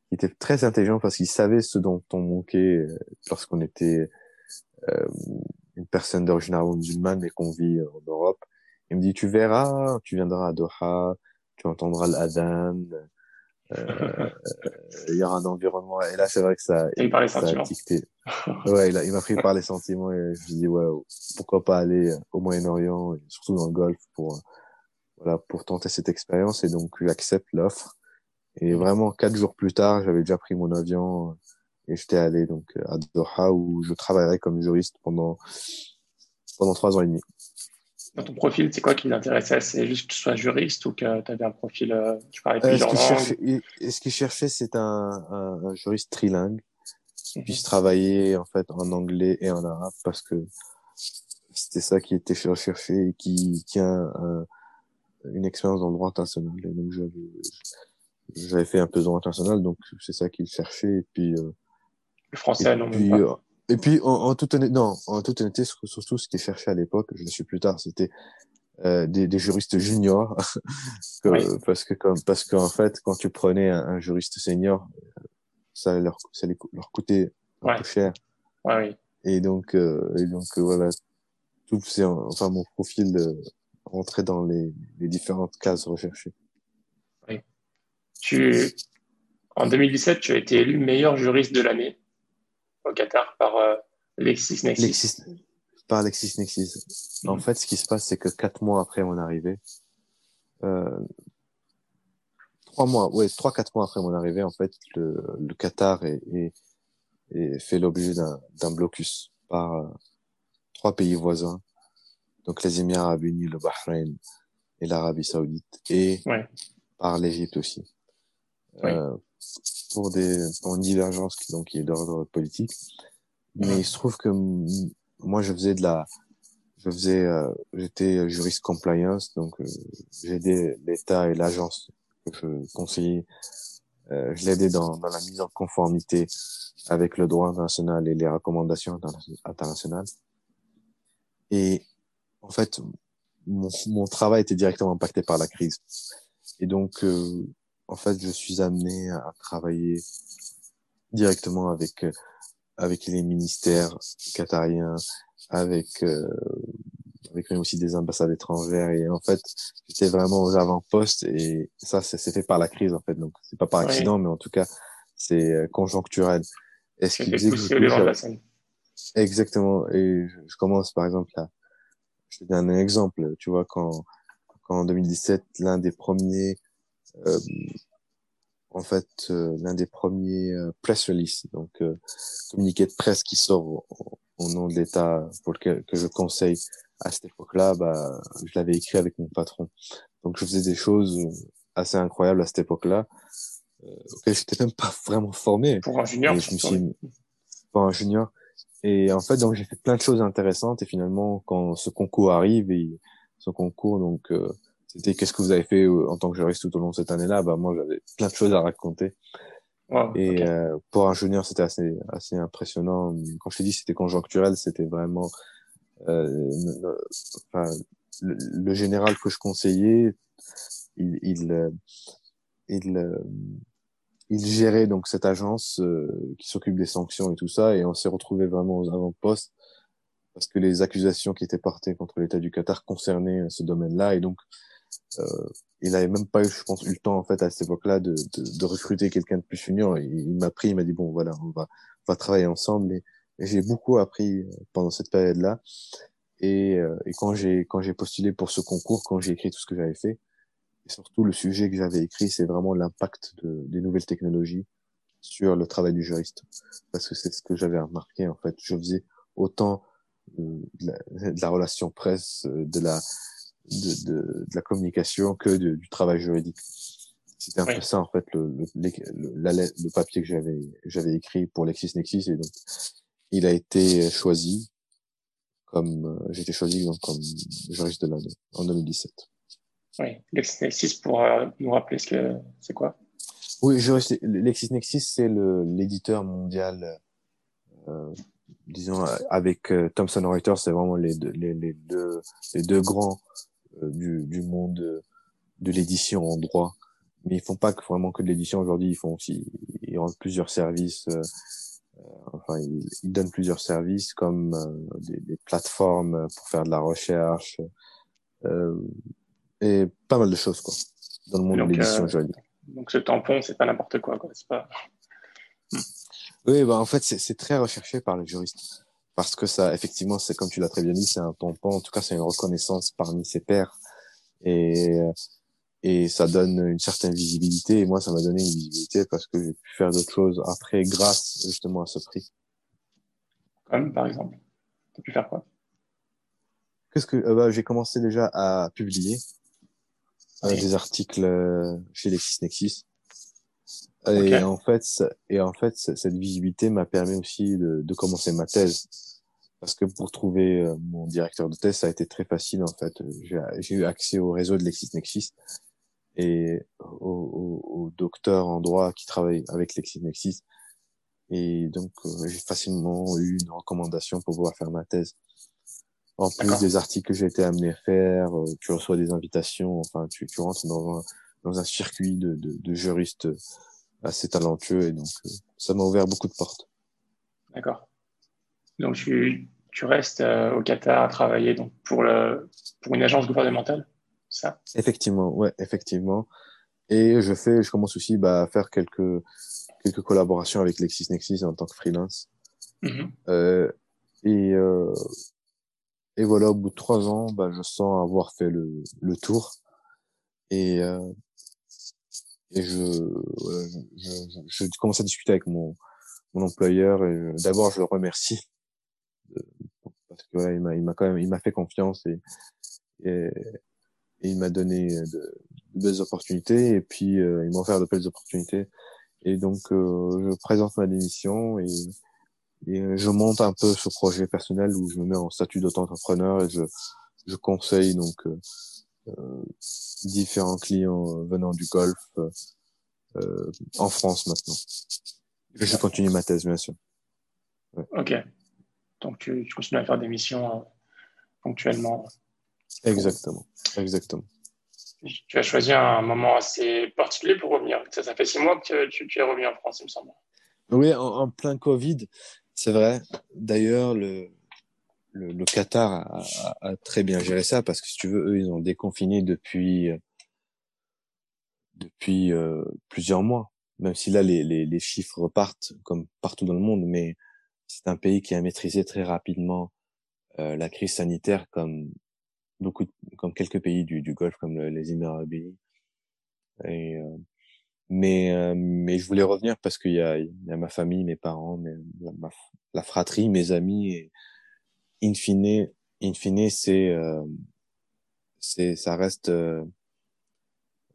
qui était très intelligent parce qu'il savait ce dont on manquait euh, lorsqu'on était euh, une personne d'origine musulmane mais qu'on vit euh, en Europe. Il me dit, tu verras, tu viendras à Doha, tu entendras l'adhan, euh, il y aura un environnement. Et là, c'est vrai que ça, il ça a dicté. ouais, il, il m'a pris par les sentiments et je me dis, ouais, pourquoi pas aller au Moyen-Orient et surtout dans le Golfe pour, voilà, pour tenter cette expérience. Et donc, j'accepte l'offre. Et vraiment, quatre jours plus tard, j'avais déjà pris mon avion et j'étais allé donc à Doha où je travaillerai comme juriste pendant pendant trois ans et demi. Dans ton profil, c'est quoi qui l'intéressait? C'est juste que tu sois juriste ou que tu avais un profil, euh, tu parlais euh, plusieurs langues Ce qu'il cherchait, c'est un, un, juriste trilingue qui mhm. puisse travailler en fait en anglais et en arabe parce que c'était ça qui était recherché et qui tient une expérience dans le droit international. Et donc j'avais fait un peu de droit international, donc c'est ça qu'il cherchait. Et puis euh, le français, non, puis, euh, et puis, en, en, toute honnêteté, non, en toute honnêteté, surtout ce qui est cherché à l'époque, je le suis plus tard, c'était euh, des, des, juristes juniors, parce que comme, parce qu'en fait, quand tu prenais un, juriste senior, ça leur, ça leur coûtait un peu cher. Ouais, oui. Et donc, euh, et donc euh, voilà, tout c'est enfin mon profil euh, rentrait dans les, les différentes cases recherchées. Oui. Tu, en 2017, tu as été élu meilleur juriste de l'année au Qatar par euh, LexisNexis. par LexisNexis. En mhm. fait, ce qui se passe, c'est que quatre mois après mon arrivée, euh, trois mois, ouais, trois quatre mois après mon arrivée, en fait, le, le Qatar est, est, est fait l'objet d'un blocus par euh, trois pays voisins, donc les Émirats Arabes Unis, le Bahreïn et l'Arabie Saoudite, et par l'Égypte aussi. Euh, pour des pour une divergence qui donc qui est d'ordre politique. Mais il se trouve que moi je faisais de la je faisais euh, j'étais juriste compliance donc euh, j'aidais l'État et l'agence que je conseillais. Euh, je l'aidais dans, dans la mise en conformité avec le droit international et les recommandations internationales. Et en fait mon, mon travail était directement impacté par la crise. Et donc euh, en fait, je suis amené à travailler directement avec euh, avec les ministères qatariens, avec euh, avec aussi des ambassades étrangères et en fait, j'étais vraiment aux avant-postes et ça, c'est fait par la crise en fait. Donc, c'est pas par accident, mais en tout cas, c'est euh, conjoncturel. Est-ce qu'il que Exactement. Et je commence par exemple là. Je te donne un exemple. Tu vois, quand, quand en 2017, l'un des premiers en fait l'un des premiers press release, donc communiqué de presse qui sort au, au nom de l'État pour lequel que je conseille à cette époque-là, bah, je l'avais écrit avec mon patron. Donc je faisais des choses assez incroyables à cette époque-là, euh, auxquelles j'étais même pas vraiment formé. Pour un junior, je me suis pour un junior. Et en fait, donc j'ai fait plein de choses intéressantes. Et finalement, quand ce concours arrive, et ce concours, donc euh, c'était qu'est-ce que vous avez fait euh, en tant que juriste tout au long de cette année-là? Bah moi, j'avais plein de choses à raconter. et euh, pour un junior, c'était assez assez impressionnant. Quand je t'ai dit c'était conjoncturel, c'était vraiment euh, enfin, le, le, général que je conseillais, il, il, euh, il, euh, il gérait donc cette agence euh, qui s'occupe des sanctions et tout ça, et on s'est retrouvé vraiment aux avant-postes parce que les accusations qui étaient portées contre l'État du Qatar concernaient ce domaine-là, et donc euh, il avait même pas je pense, eu le temps en fait à cette époque-là de, de, de, recruter quelqu'un de plus junior. Il, m'a pris, il m'a dit bon voilà, on va, on va travailler ensemble. Et, j'ai beaucoup appris pendant cette période-là. Et, et quand j'ai quand j'ai postulé pour ce concours, quand j'ai écrit tout ce que j'avais fait, et surtout, le sujet que j'avais écrit, c'est vraiment l'impact de, des nouvelles technologies sur le travail du juriste. Parce que c'est ce que j'avais remarqué, en fait. Je faisais autant euh, de, la, de, la, relation presse, euh, de la, de, de, de la communication que du travail juridique. C'était un peu ça, en fait, le, le, le, le papier que j'avais, j'avais écrit pour LexisNexis. Et donc, il a été choisi comme, euh, j'ai été choisi donc, comme juriste de l'année en 2017. Oui, LexisNexis, pour euh, nous rappeler ce que c'est quoi? Oui, LexisNexis, c'est l'éditeur mondial, euh, disons, avec euh, Thomson Reuters, c'est vraiment les deux, les, les, deux, les deux grands du, du monde de l'édition en droit. Mais ils font pas vraiment que de l'édition aujourd'hui, ils font aussi, ils rendent plusieurs services. enfin, ils, ils, donnent plusieurs services comme des, des, plateformes pour faire de la recherche. Euh, et pas mal de choses quoi dans le monde de l'édition euh, Donc ce tampon, c'est pas n'importe quoi, quoi. C'est pas. Oui, bah en fait c'est très recherché par les juristes parce que ça, effectivement, c'est comme tu l'as très bien dit, c'est un tampon. En tout cas, c'est une reconnaissance parmi ses pairs et et ça donne une certaine visibilité. Et moi, ça m'a donné une visibilité parce que j'ai pu faire d'autres choses après grâce justement à ce prix. Comme par exemple, tu as pu faire quoi? Qu'est-ce que euh, bah, j'ai commencé déjà à publier des articles euh, chez LexisNexis. Et en fait, et en fait, cette visibilité m'a permis aussi de, de, commencer ma thèse. Parce que pour trouver euh, mon directeur de thèse, ça a été très facile en fait. J'ai eu accès au réseau de LexisNexis et au, au, au, docteur en droit qui travaille avec LexisNexis. Et donc, euh, j'ai facilement eu une recommandation pour pouvoir faire ma thèse. En plus des articles que j'ai été amené à faire, euh, tu reçois des invitations, enfin, tu, tu rentres dans un, dans un circuit de, de, de juristes assez talentueux et donc euh, ça m'a ouvert beaucoup de portes. D'accord. Donc tu, tu restes euh, au Qatar à travailler donc pour, le, pour une agence gouvernementale, ça? Effectivement, ouais, effectivement. Et je fais, je commence aussi bah, à faire quelques quelques collaborations avec LexisNexis en tant que freelance. Mm-hmm. euh, et euh, et voilà, au bout de trois ans, bah, je sens avoir fait le, le tour. Et, euh, et je, je, je, commence à discuter avec mon, mon employeur. Et d'abord, je le remercie parce que ouais, il m'a, il m'a quand même, il m'a fait confiance et, et, il m'a donné de, belles opportunités. Et puis, euh, il m'a offert de belles opportunités. Et donc, euh, je présente ma démission et et euh, je monte un peu ce projet personnel où je me mets en statut d'auto-entrepreneur et je, je conseille donc euh, euh différents clients venant du golf euh, en France maintenant. Je continue ma thèse, bien sûr. Ouais. Ok. Donc tu, tu, continues à faire des missions ponctuellement. Exactement. Exactement. Tu as choisi un moment assez particulier pour revenir. Ça, ça fait six mois que tu, tu es revenu en France, il me semble. Oui, en, en plein Covid. C'est vrai. D'ailleurs, le, le, le Qatar a, a, a, très bien géré ça parce que si tu veux, eux, ils ont déconfiné depuis depuis euh, plusieurs mois. Même si là, les, les, les, chiffres repartent comme partout dans le monde, mais c'est un pays qui a maîtrisé très rapidement euh, la crise sanitaire comme beaucoup, comme quelques pays du, du Golfe, comme le, les Émirats Unis. Euh, mais euh, mais je voulais revenir parce qu'il y a, il y a ma famille, mes parents, la, la fratrie, mes amis in fine, in fine, c'est euh, c'est ça reste euh,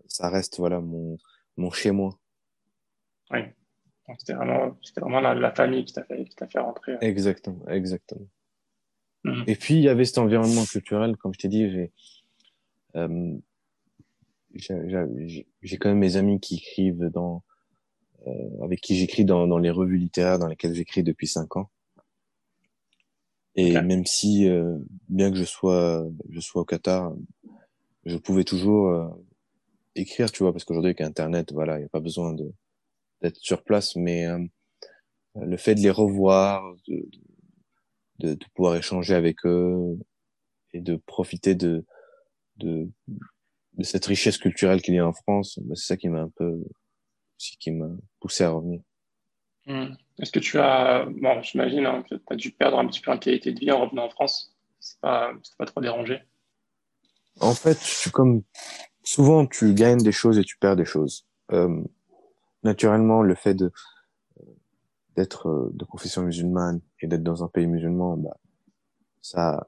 ça reste voilà mon mon chez moi. Oui. C'était vraiment c'était vraiment la, la, famille qui t'a fait qui t'a fait rentrer. Exactement, exactement. Mhm. Et puis il y avait cet environnement culturel, comme je t'ai dit, j'ai euh, j'ai quand même mes amis qui écrivent dans euh, avec qui j'écris dans, dans les revues littéraires dans lesquelles j'écris depuis cinq ans. Et même si, euh, bien que je sois, je sois au Qatar, je pouvais toujours euh, écrire, tu vois, parce qu'aujourd'hui avec Internet, voilà, il n'y a pas besoin de d'être sur place, mais euh, le fait de les revoir, de, de, de, pouvoir échanger avec eux et de profiter de de, de cette richesse culturelle qu'il y a en France, bah, c'est ça qui m'a un peu, aussi qui m'a poussé à revenir. Hmm. Est-ce que tu as, bon, j'imagine hein, tu as dû perdre un petit peu en qualité de vie en revenant en France C'est pas, pas trop dérangé En fait, comme souvent, tu gagnes des choses et tu perds des choses. Euh, naturellement, le fait de d'être de confession musulmane et d'être dans un pays musulman, bah, ça,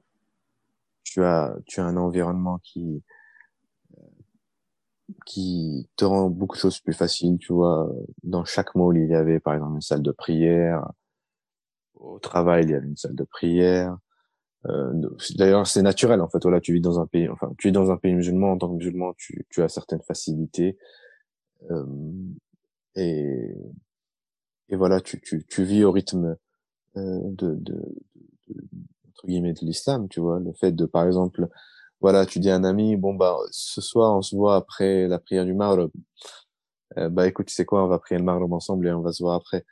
tu as, tu as un environnement qui qui te rend beaucoup de choses plus faciles, tu vois. Dans chaque mall, il y avait par exemple une salle de prière. Au travail, il y avait une salle de prière. Euh, D'ailleurs, c'est naturel en fait. Voilà, tu vis dans un pays, enfin, tu es dans un pays musulman. En tant que musulman, tu, tu as certaines facilités. Euh, et, et voilà, tu, tu, tu vis au rythme euh, de, de, de, entre guillemets de l'islam, tu vois. Le fait de, par exemple, voilà, tu dis à un ami, bon bah ce soir on se voit après la prière du Maghreb. Euh, bah écoute, tu sais quoi, on va prier le Maghreb ensemble et on va se voir après.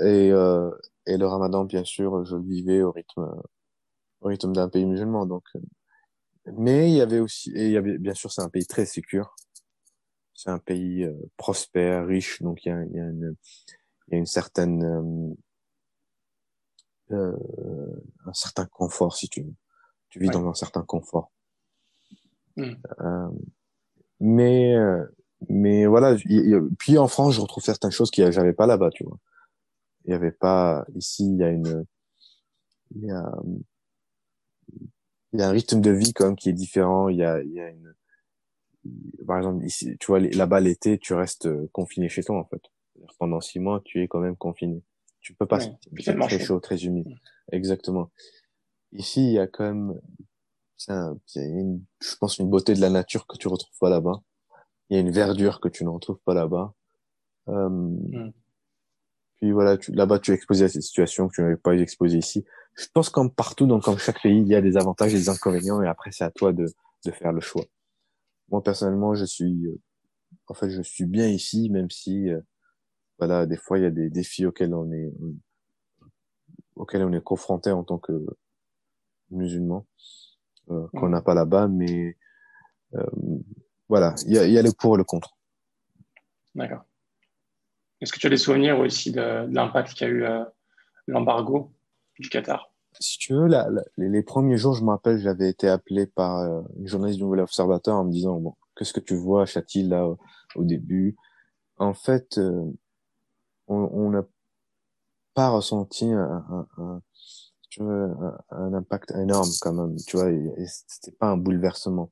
Et, euh, et le Ramadan, bien sûr, je le vivais au rythme, au rythme d'un pays musulman. Donc, euh, mais il y avait aussi, et il y avait bien sûr, c'est un pays très sécure. C'est un pays euh, prospère, riche, donc il y a, une, il y a une certaine, euh, un certain confort, si tu veux tu vis dans un certain confort. Hmm. Euh, mais euh, mais voilà, puis en France, je retrouve certaines choses que j'avais pas là-bas, tu vois. Il y avait pas ici, il y a une il y a il y a un rythme de vie quand même qui est différent, il y a il y a une par exemple ici, tu vois là-bas l'été, tu restes confiné chez toi en fait. Pendant six mois, tu es quand même confiné. Tu peux pas c'est très chaud, très humide. Hmm. Exactement. Ici, il y a quand même, c'est une, je pense, une beauté de la nature que tu retrouves pas là-bas. Il y a une verdure que tu ne retrouves pas là-bas. Euh, mm. Puis voilà, là-bas, tu es exposé à cette situation que tu n'avais pas exposé ici. Je pense comme partout, donc comme chaque pays, il y a des avantages et des inconvénients, et après, c'est à toi de, de faire le choix. Moi, personnellement, je suis, euh, en fait, je suis bien ici, même si, euh, voilà, des fois, il y a des défis auxquels on est, auxquels on est confronté en tant que musulmans euh, qu'on n'a pas là-bas, mais euh, voilà, il y a, y a, le pour et le contre. D'accord. Est-ce que tu as des souvenirs aussi de, l'impact qu'a eu euh, l'embargo du Qatar? Si tu veux, la, les, premiers jours, je me rappelle, j'avais été appelé par une journaliste du Nouvel Observateur en me disant bon, qu'est-ce que tu vois, Chatil, là, au, début? En fait, on n'a pas ressenti un, un, un, impact énorme quand même, tu vois, et, c'était pas un bouleversement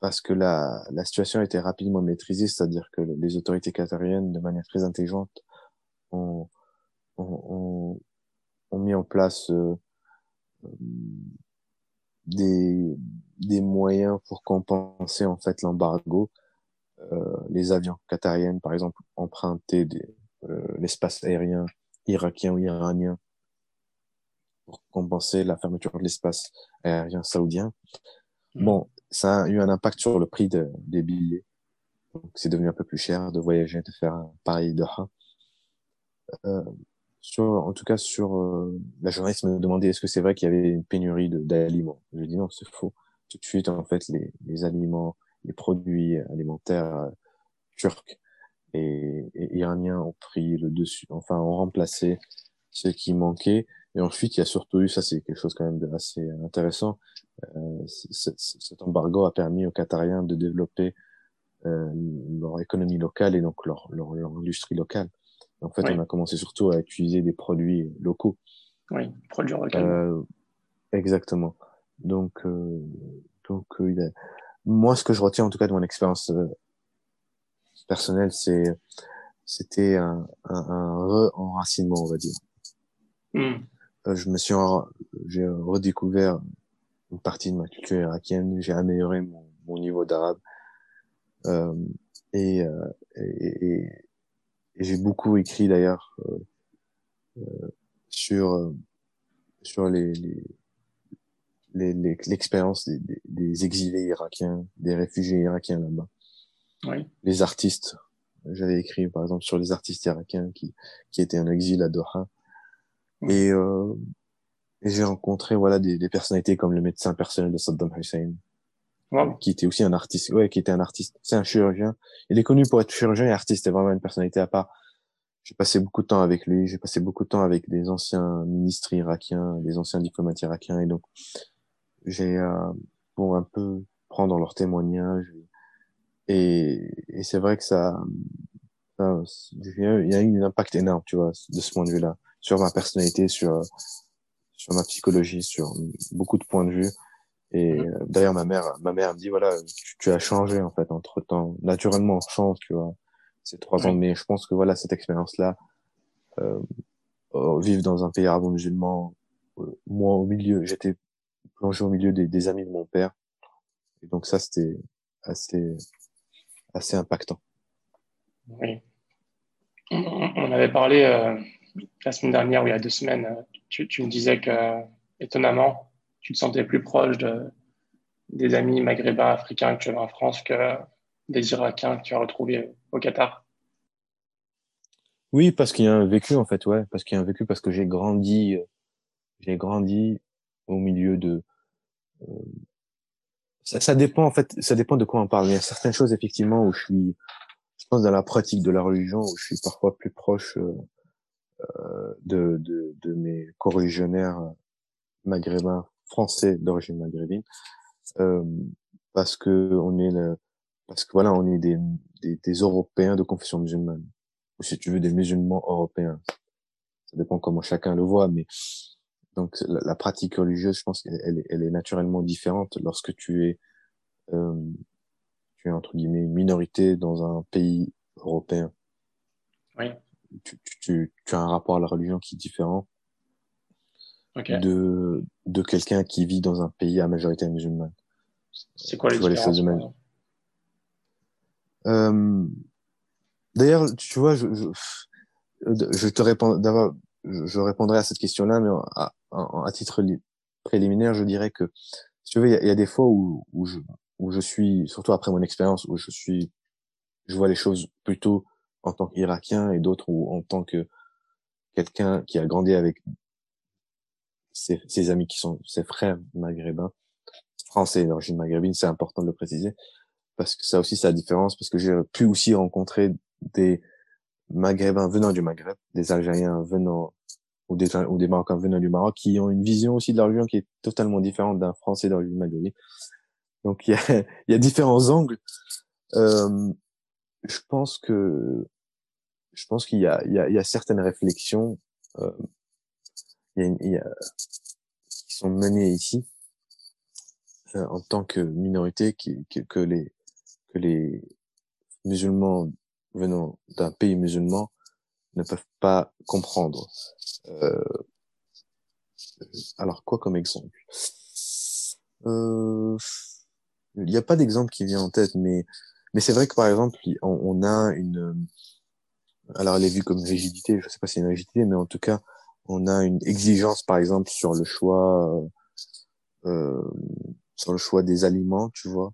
parce que la, la situation été rapidement maîtrisée, c'est-à-dire que les autorités qatariennes, de manière très intelligente, ont, ont, ont mis en place euh, des, des moyens pour compenser en fait l'embargo. Euh, les avions qatariennes, par exemple, empruntaient euh, l'espace aérien irakien ou iranien pour compenser la fermeture de l'espace aérien saoudien. Hmm. Bon, ça a eu un impact sur le prix de, des billets. Donc, c'est devenu un peu plus cher de voyager, de faire un pareil de euh, sur, en tout cas, sur euh, la journaliste me demandait est-ce que c'est vrai qu'il y avait une pénurie d'aliments? Je lui ai dit non, c'est faux. Tout de suite, en fait, les, les aliments, les produits alimentaires euh, turcs et, et, iraniens ont pris le dessus, enfin, ont remplacé ce qui manquait. Et ensuite, il y a surtout eu, ça c'est quelque chose quand même d'assez intéressant, euh, cet embargo a permis aux Qatariens de développer euh, leur économie locale et donc leur, leur, leur industrie locale. En fait, on a commencé surtout à utiliser des produits locaux. Oui, produits locaux. Euh, exactement. Donc, euh, donc euh, moi, ce que je retiens en tout cas de mon expérience euh, personnelle, c'est c'était un, un, un re-enracinement, on va dire. Hmm. Euh, je me suis j'ai redécouvert une partie de ma culture irakienne, j'ai amélioré mon, mon niveau d'arabe euh, et, et, et, et j'ai beaucoup écrit d'ailleurs euh, sur sur les, les l'expérience des, des, des, exilés irakiens, des réfugiés irakiens là-bas. Oui. Les artistes. J'avais écrit par exemple sur les artistes irakiens qui, qui étaient en exil à Doha. Et, euh, et j'ai rencontré voilà des, des, personnalités comme le médecin personnel de Saddam Hussein, qui était aussi un artiste. Ouais, qui était un artiste. C'est un chirurgien. Il est connu pour être chirurgien et artiste. C'est vraiment une personnalité à part. J'ai passé beaucoup de temps avec lui. J'ai passé beaucoup de temps avec des anciens ministres irakiens, des anciens diplomates irakiens. Et donc, j'ai euh, pour un peu prendre leurs témoignages et, et c'est vrai que ça, ça il y a eu un impact énorme tu vois de ce point de vue-là sur ma personnalité sur sur ma psychologie sur beaucoup de points de vue et mm-hmm. euh, d'ailleurs ma mère ma mère me dit voilà tu, tu, as changé en fait entre temps naturellement on change tu vois c'est trois ans mais je pense que voilà cette expérience là euh, vivre dans un pays arabo-musulman euh, moi au milieu j'étais plongé au milieu des, des, amis de mon père. Et donc ça, c'était assez, assez impactant. Oui. On avait parlé euh, la semaine dernière ou il y a deux semaines. Euh, tu, tu, me disais que, étonnamment, tu te sentais plus proche de, des amis maghrébins africains que tu avais en France que des Irakiens que tu as retrouvés au Qatar. Oui, parce qu'il y a un vécu en fait, ouais, parce qu'il y a un vécu, parce que j'ai grandi, euh, j'ai grandi au milieu de euh, ça, ça, dépend en fait, ça dépend de quoi on parle. Il y a certaines choses effectivement où je suis, je pense dans la pratique de la religion où je suis parfois plus proche euh, euh de, de, de, mes corréligionnaires maghrébins français d'origine maghrébine, euh, parce que on est le, parce que voilà, on est des, des, des, Européens de confession musulmane, ou si tu veux des musulmans européens. Ça dépend comment chacun le voit, mais donc la, pratique religieuse, je pense qu'elle elle est naturellement différente lorsque tu es, euh, tu es entre guillemets une minorité dans un pays européen. Oui. Tu, tu, tu as un rapport à la religion qui est différent de, de quelqu'un qui vit dans un pays à majorité musulmane. C'est quoi les, différences, les choses euh, D'ailleurs, tu vois, je, je, je te réponds d'abord je, répondrai à cette question-là, mais à, à, titre préliminaire, je dirais que, si tu veux, il y, a, des fois où, où, je, où je suis, surtout après mon expérience, où je suis, je vois les choses plutôt en tant qu'Irakien et d'autres ou en tant que quelqu'un qui a grandi avec ses, amis qui sont ses frères maghrébins, français d'origine maghrébine, c'est important de le préciser, parce que ça aussi, c'est la différence, parce que j'ai pu aussi rencontrer des maghrébins venant du Maghreb, des Algériens venant ou des, ou des Marocains venant du Maroc qui ont une vision aussi de la religion qui est totalement différente d'un Français d'origine maghrébine. Donc il y a, y a différents angles. Euh, je pense que je pense qu'il y a, il y a, il y a certaines réflexions euh, il y a, il y a, qui sont menées ici euh, en tant que minorité qui, que, les que les musulmans venant d'un pays musulman ne peuvent pas comprendre. Euh, alors quoi comme exemple? Euh, Il n'y a pas d'exemple qui vient en tête, mais mais c'est vrai que par exemple on, on, a une alors elle est vue comme une rigidité, je sais pas si c'est une rigidité, mais en tout cas on a une exigence par exemple sur le choix euh, sur le choix des aliments, tu vois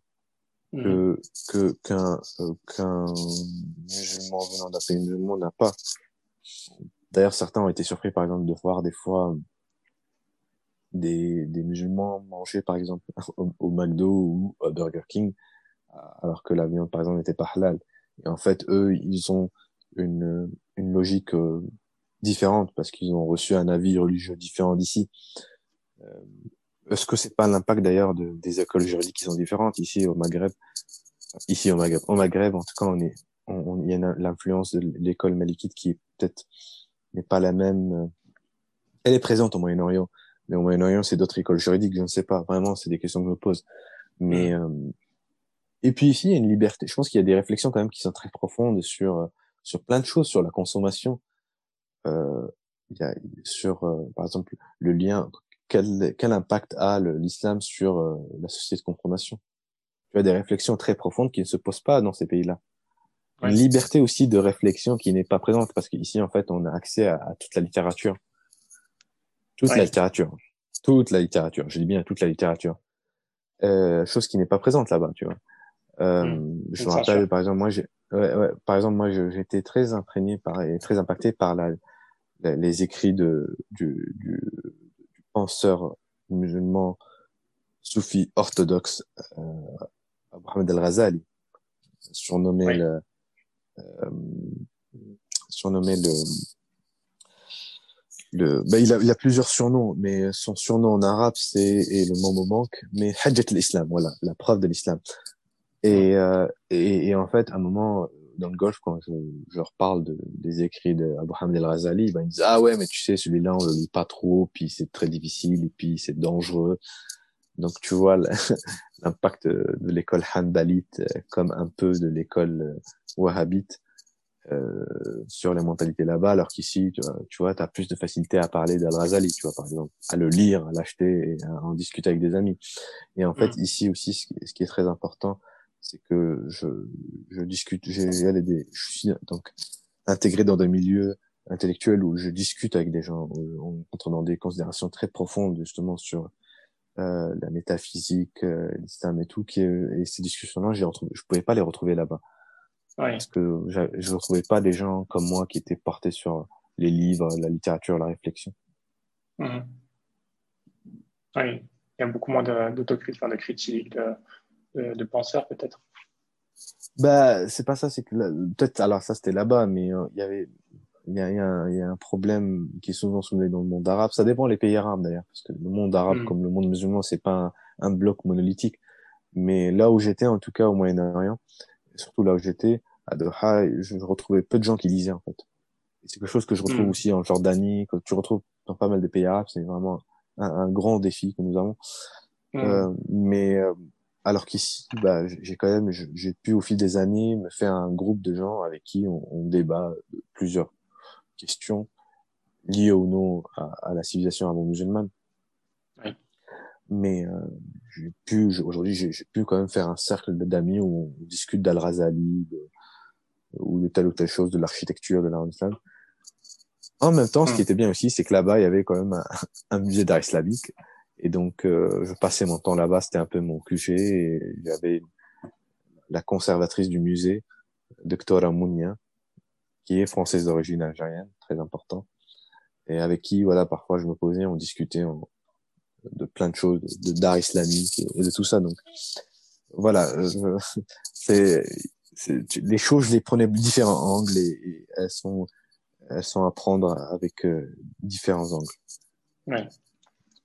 que que qu'un euh, qu'un musulman venant d'un pays musulman n'a pas. D'ailleurs, certains ont été surpris, par exemple, de voir des fois des, des musulmans manger, par exemple, au, McDo ou au Burger King, alors que la viande, par exemple, n'était pas halal. Et en fait, eux, ils ont une, une logique euh, différente parce qu'ils ont reçu un avis religieux différent d'ici. Euh, est-ce que c'est pas l'impact d'ailleurs de, des écoles juridiques qui sont différentes? Ici au Maghreb ici au Maghreb, au Maghreb, en tout cas, on est, on, il y a l'influence de l'école malikite qui est peut-être n'est pas la même. Euh, elle est présente au Moyen-Orient, mais au Moyen-Orient, c'est d'autres écoles juridiques, je ne sais pas. Vraiment, c'est des questions que je me pose. Mais euh, et puis ici, il y a une liberté. Je pense qu'il y a des réflexions quand même qui sont très profondes sur euh, sur plein de choses, sur la consommation. Euh, il y a sur, par exemple, le lien. Quel, quel impact a l'islam sur la société de consommation? Tu as des réflexions très profondes qui ne se posent pas dans ces pays-là. Une liberté aussi de réflexion qui n'est pas présente parce qu'ici, en fait, on a accès à, toute la littérature. Toute la littérature. Toute la littérature. Je dis bien toute la littérature. Euh, chose qui n'est pas présente là-bas, tu vois. Euh, mmh. je me rappelle, par exemple, moi, j'ai, ouais, ouais, par exemple, moi, j'étais très imprégné par et très impacté par la, les écrits de du, du, du penseur musulman soufi orthodoxe euh, Mohamed al-Ghazali, surnommé le, euh, surnommé le le, bah, il, a, il a plusieurs surnoms, mais son surnom en arabe, c'est, et le mot me manque, mais Hajjat l'Islam, voilà, la preuve de l'islam. Et, euh, et, et, en fait, à un moment, dans le golf, quand je, je leur parle de, des écrits de Abu Hamid al-Razali, ben, ils disent, ah ouais, mais tu sais, celui-là, on le lit pas trop, puis c'est très difficile, et puis c'est dangereux. Donc, tu vois l'impact de l'école hanbalite euh, comme un peu de l'école euh, wahhabite euh, sur les mentalités là-bas, alors qu'ici, tu vois, tu as plus de facilité à parler d'Al-Razali, tu vois, par exemple, à le lire, à l'acheter et à en discuter avec des amis. Et en fait, mm. ici aussi, ce qui est très important, c'est que je, je discute, j'ai des, je suis donc intégré dans des milieux intellectuels où je discute avec des gens, on dans des considérations très profondes justement sur euh, la métaphysique, euh, l'islam et tout, qui et ces discussions-là, j'ai je pouvais pas les retrouver là-bas. Parce que je ne retrouvais pas des gens comme moi qui étaient portés sur les livres, la littérature, la réflexion. Mmh. Oui, il y a beaucoup moins d'autocritique, de, de critiques, de, de, penseurs peut-être. Bah, c'est pas ça, c'est que peut-être, alors ça c'était là-bas, mais euh, il y avait il y a, y, a, y a, un problème qui est souvent soulevé dans le monde arabe. Ça dépend les pays arabes d'ailleurs, parce que le monde arabe, mm. comme le monde musulman, c'est pas un, bloc monolithique. Mais là où j'étais, en tout cas au Moyen-Orient, surtout là où j'étais, à Doha, je retrouvais peu de gens qui lisaient en fait. C'est quelque chose que je retrouve mm. aussi en Jordanie, que tu retrouves dans pas mal de pays arabes. C'est vraiment un, un, grand défi que nous avons. Mm. Euh, mais euh, alors qu'ici, bah, j'ai quand même, j'ai pu au fil des années me faire un groupe de gens avec qui on, on débat plusieurs questions liées ou non à, la civilisation arabo-musulmane. Mais euh, j'ai pu aujourd'hui j'ai pu quand même faire un cercle d'amis où on discute d'Al-Razali ou de telle ou telle chose de l'architecture de l'art islam. En même temps, ce qui hmm. était bien aussi, c'est que là-bas, il y avait quand même un, musée d'art islamique. Et donc, euh, je passais mon temps là-bas, c'était un peu mon QG. Et il la conservatrice du musée, Doctora Mounia, qui est française d'origine algérienne, très important, et avec qui, voilà, parfois je me posais, on discutait de plein de choses, de d'art islamique et, de tout ça. Donc, voilà, c'est, les choses, je les prenais de différents angles et, elles sont, elles sont à prendre avec euh, différents angles. Ouais.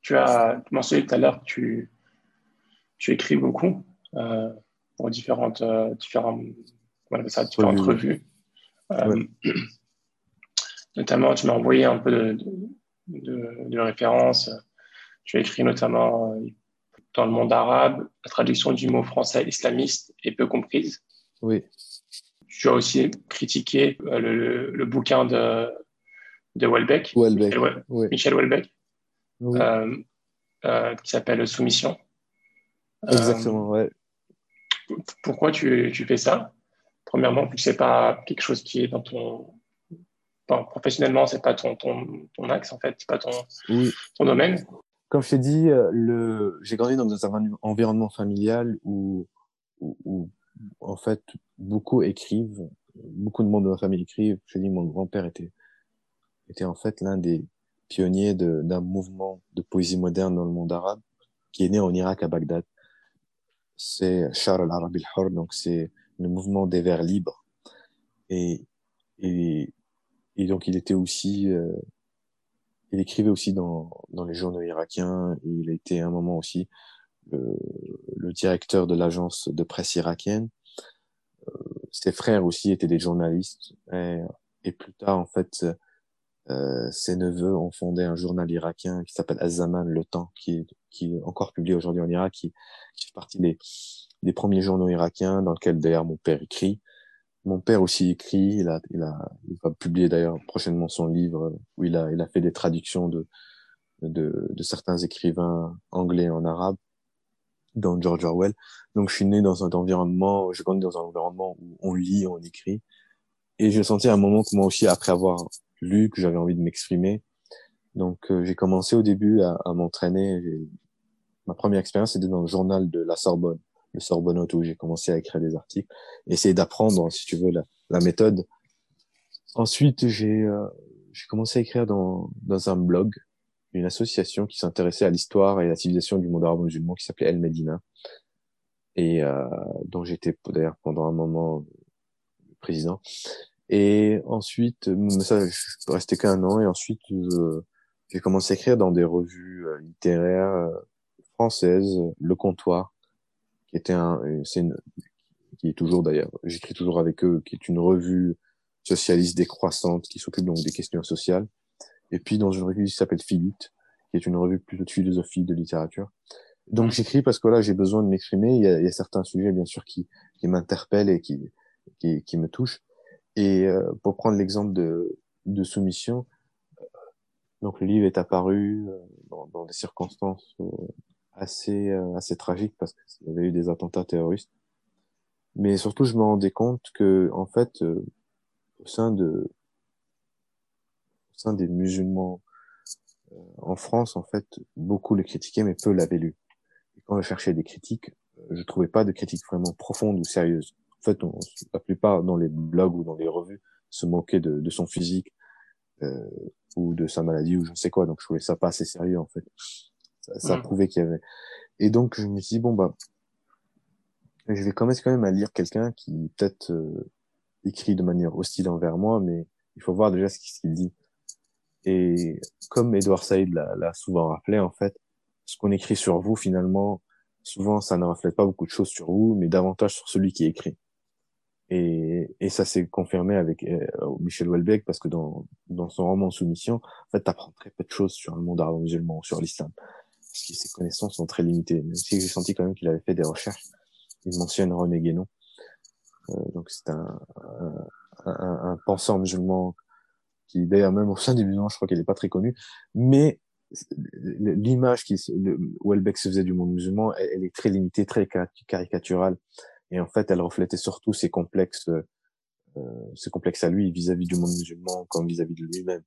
Tu as mentionné tout à l'heure que tu, tu écris beaucoup euh, pour différentes, euh, différentes, ça, différentes revues. Euh, notamment, tu m'as envoyé un peu de, de, de, références. Tu as écrit notamment dans le monde arabe, la traduction du mot français islamiste est peu comprise. Oui. Tu as aussi critiqué le, le, bouquin de, de Welbeck, Michel, Welbeck, qui s'appelle Soumission. Exactement, ouais. Pourquoi tu, tu fais ça? Premièrement, vu que c'est pas quelque chose qui est dans ton, enfin, professionnellement, c'est pas ton, ton, ton, axe en fait, c'est pas ton, ton domaine. Comme je t'ai dit, euh, le, j'ai grandi dans un environnement familial où, où, en fait, beaucoup écrivent, beaucoup de monde de ma famille écrivent. Je dis, mon grand-père était, était en fait l'un des pionniers d'un mouvement de poésie moderne dans le monde arabe qui est né en Irak à Bagdad. C'est Shar al-Arab al-Hur, donc c'est le mouvement des Verts libres. Et, et, et donc il était aussi, euh, il écrivait aussi dans, dans les journaux irakiens. Il a été à un moment aussi le, directeur de l'agence de presse irakienne. ses frères aussi étaient des journalistes et plus tard en fait euh, ses neveux ont fondé un journal irakien qui s'appelle Az-Zaman, Le Temps, qui qui est encore publié aujourd'hui en Irak, qui, qui fait partie des, des premiers journaux irakiens dans lequel d'ailleurs mon père écrit. Mon père aussi écrit, il a, il a, il va publier d'ailleurs prochainement son livre où il a, il a fait des traductions de, de, de certains écrivains anglais en arabe, dans George Orwell. Donc je suis né dans un environnement, je grandi dans un environnement où on lit, on écrit. Et je sentais à un moment que moi aussi, après avoir lu, que j'avais envie de m'exprimer. Donc euh, j'ai commencé au début à, à m'entraîner. Ma première expérience c'était dans le journal de la Sorbonne, le Sorbonnote, où j'ai commencé à écrire des articles, essayer d'apprendre, si tu veux, la, la méthode. Ensuite, j'ai euh, j'ai commencé à écrire dans, dans un blog, une association qui s'intéressait à l'histoire et à la civilisation du monde arabe musulman qui s'appelait El Medina et euh, dont j'étais d'ailleurs pendant un moment président. Et ensuite, ça, je suis resté qu'un an, et ensuite, j'ai commencé à écrire dans des revues euh, littéraires euh, françaises, Le Comptoir, qui était un, c'est une, qui est toujours d'ailleurs, j'écris toujours avec eux, qui est une revue socialiste décroissante qui s'occupe donc des questions sociales. Et puis dans une revue qui s'appelle Philute, qui est une revue plutôt de philosophie, de littérature. Donc j'écris parce que là j'ai besoin de m'exprimer. Il, il y a, certains sujets bien sûr qui, qui m'interpellent et qui, qui, qui me touchent. Et euh, pour prendre l'exemple de, de soumission, euh, donc le livre est apparu euh, dans, dans des circonstances assez assez tragiques parce qu'il y avait eu des attentats terroristes. Mais surtout, je me rendais compte que en fait, au sein de au sein des musulmans en France, en fait, beaucoup le critiquaient, mais peu l'avaient lu. Et quand je cherchais des critiques, je trouvais pas de critiques vraiment profondes ou sérieuses. En fait, on, la plupart dans les blogs ou dans les revues se moquaient de, de son physique euh, ou de sa maladie ou je ne sais quoi. Donc je trouvais ça pas assez sérieux en fait. Ça, ça prouvait qu'il y avait. Et donc je me suis dit bon bah je vais commencer quand même à lire quelqu'un qui peut-être euh, écrit de manière hostile envers moi, mais il faut voir déjà ce qu'il dit. Et comme Edouard Saïd l'a souvent rappelé, en fait, ce qu'on écrit sur vous, finalement, souvent, ça ne reflète pas beaucoup de choses sur vous, mais davantage sur celui qui écrit. Et, et ça s'est confirmé avec euh, Michel Houellebecq parce que dans, dans son roman Soumission, en fait, tu apprends très peu de choses sur le monde arabe musulman, sur l'islam. Parce que ses connaissances sont très limitées. Même si j'ai senti quand même qu'il avait fait des recherches. Il mentionne René Guénon. Euh, donc c'est un, un, un, un, penseur musulman qui, d'ailleurs, même au sein des musulmans, je crois qu'il n'est pas très connu. Mais l'image qui Houellebecq se faisait du monde musulman, elle est très limitée, très caricaturale. Et en fait, elle reflétait surtout ses complexes, euh, ses complexes à lui vis-à-vis du monde musulman comme vis-à-vis de lui-même.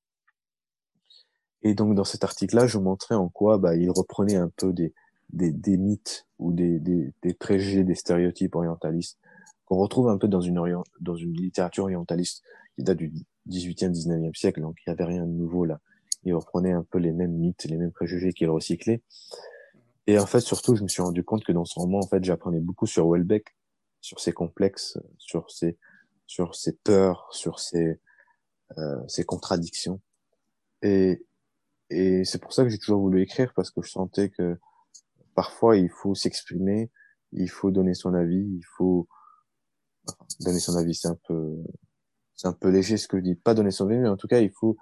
Et donc dans cet article-là, je montrais en quoi bah, il reprenait un peu des, des, des mythes ou des, des, des, préjugés, des stéréotypes orientalistes qu'on retrouve un peu dans une, orient, dans une littérature orientaliste qui date du 18e, 19e siècle, donc il n'y avait rien de nouveau là. Il reprenait un peu les mêmes mythes, les mêmes préjugés qu'il recyclait. Et en fait, surtout, je me suis rendu compte que dans ce roman, en fait, j'apprenais beaucoup sur Welbeck, sur ses complexes, sur ses, sur ses peurs, sur ses, euh, ses contradictions. Et, et c'est pour ça que j'ai toujours voulu écrire parce que je sentais que parfois il faut s'exprimer, il faut donner son avis, il faut donner son avis, c'est un peu, c'est un peu léger ce que je dis, pas donner son avis, mais en tout cas il faut,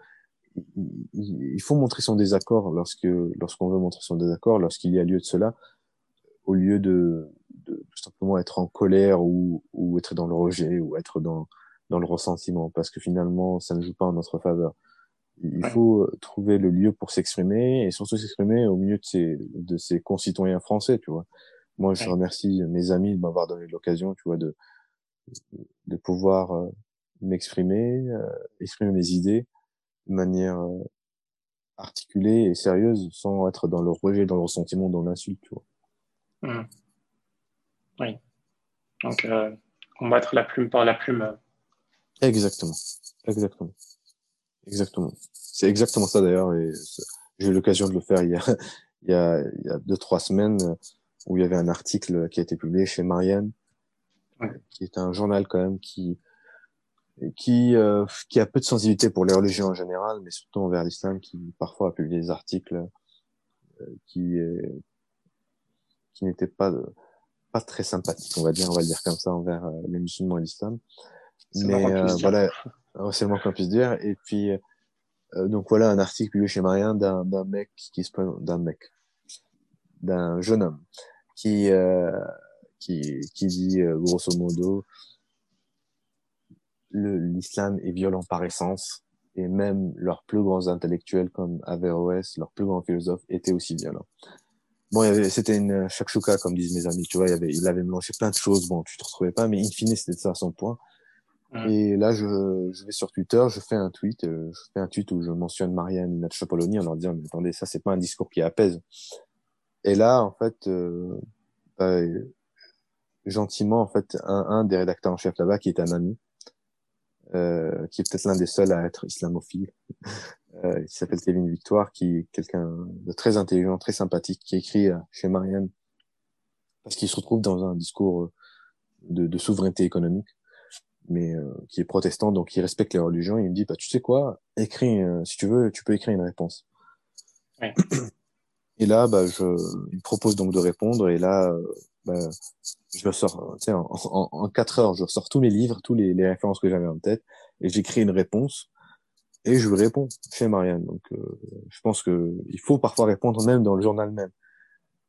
il faut montrer son désaccord lorsque, lorsqu'on veut montrer son désaccord, lorsqu'il y a lieu de cela, au lieu de, de tout simplement être en colère ou, ou être dans le rejet ou être dans, dans le ressentiment parce que finalement ça ne joue pas en notre faveur. Il faut trouver le lieu pour s'exprimer et surtout s'exprimer au milieu de ses, de ses concitoyens français, tu vois. Moi, je remercie mes amis de m'avoir donné l'occasion, tu vois, de, de pouvoir euh, m'exprimer, euh, exprimer mes idées de manière euh, articulée et sérieuse sans être dans le rejet, dans le ressentiment, dans l'insulte, tu vois. Mmh. Oui. Donc, euh, combattre la plume par la plume. Exactement. Exactement. Exactement. C'est exactement ça d'ailleurs. Et j'ai eu l'occasion de le faire il y, a, il, y a, il y a deux, trois semaines où il y avait un article qui a été publié chez Marianne, ouais. qui est un journal quand même qui, qui, euh, qui a peu de sensibilité pour les religions en général, mais surtout envers l'islam, qui parfois a publié des articles euh, qui, qui n'étaient pas pas très sympathique, on va dire, on va le dire comme ça envers euh, les musulmans et l'islam. Mais euh, voilà, c'est le moins qu'on puisse dire. Et puis euh, donc voilà un article publié chez Marien d'un d'un mec qui se d'un mec, d'un jeune homme qui qui qui dit grosso modo l'islam est violent par essence et même leurs plus grands intellectuels comme Averroès, leurs plus grands philosophes étaient aussi violents. Bon, c'était une shakshuka, comme disent mes amis, tu vois, il, avait, il avait mélangé plein de choses, bon, tu te retrouvais pas, mais in fine, c'était ça son point. Et là, je, je vais sur Twitter, je fais un tweet, euh, je fais un tweet où je mentionne Marianne Natchapoloni en leur disant, mais attendez, ça, c'est pas un discours qui apaise. Et là, en fait, euh, bah, gentiment, en fait, un, un des rédacteurs en chef là-bas, qui est un ami, euh, qui est peut-être l'un des seuls à être islamophile, euh, qui s'appelle Kevin Victoire, qui est quelqu'un de très intelligent, très sympathique, qui écrit euh, chez Marianne parce qu'il se retrouve dans un discours euh, de, de souveraineté économique, mais euh, qui est protestant, donc il respecte les religions. Il me dit, bah, tu sais quoi, écris, si tu veux, tu peux écrire une réponse. Et là, bah, je, il me propose donc de répondre, et là, bah, je ressors, tu en, quatre heures, je ressors tous mes livres, tous les, références que j'avais en tête, et j'écris une réponse, et je réponds chez Marianne. Donc, euh, je pense que il faut parfois répondre même dans le journal même.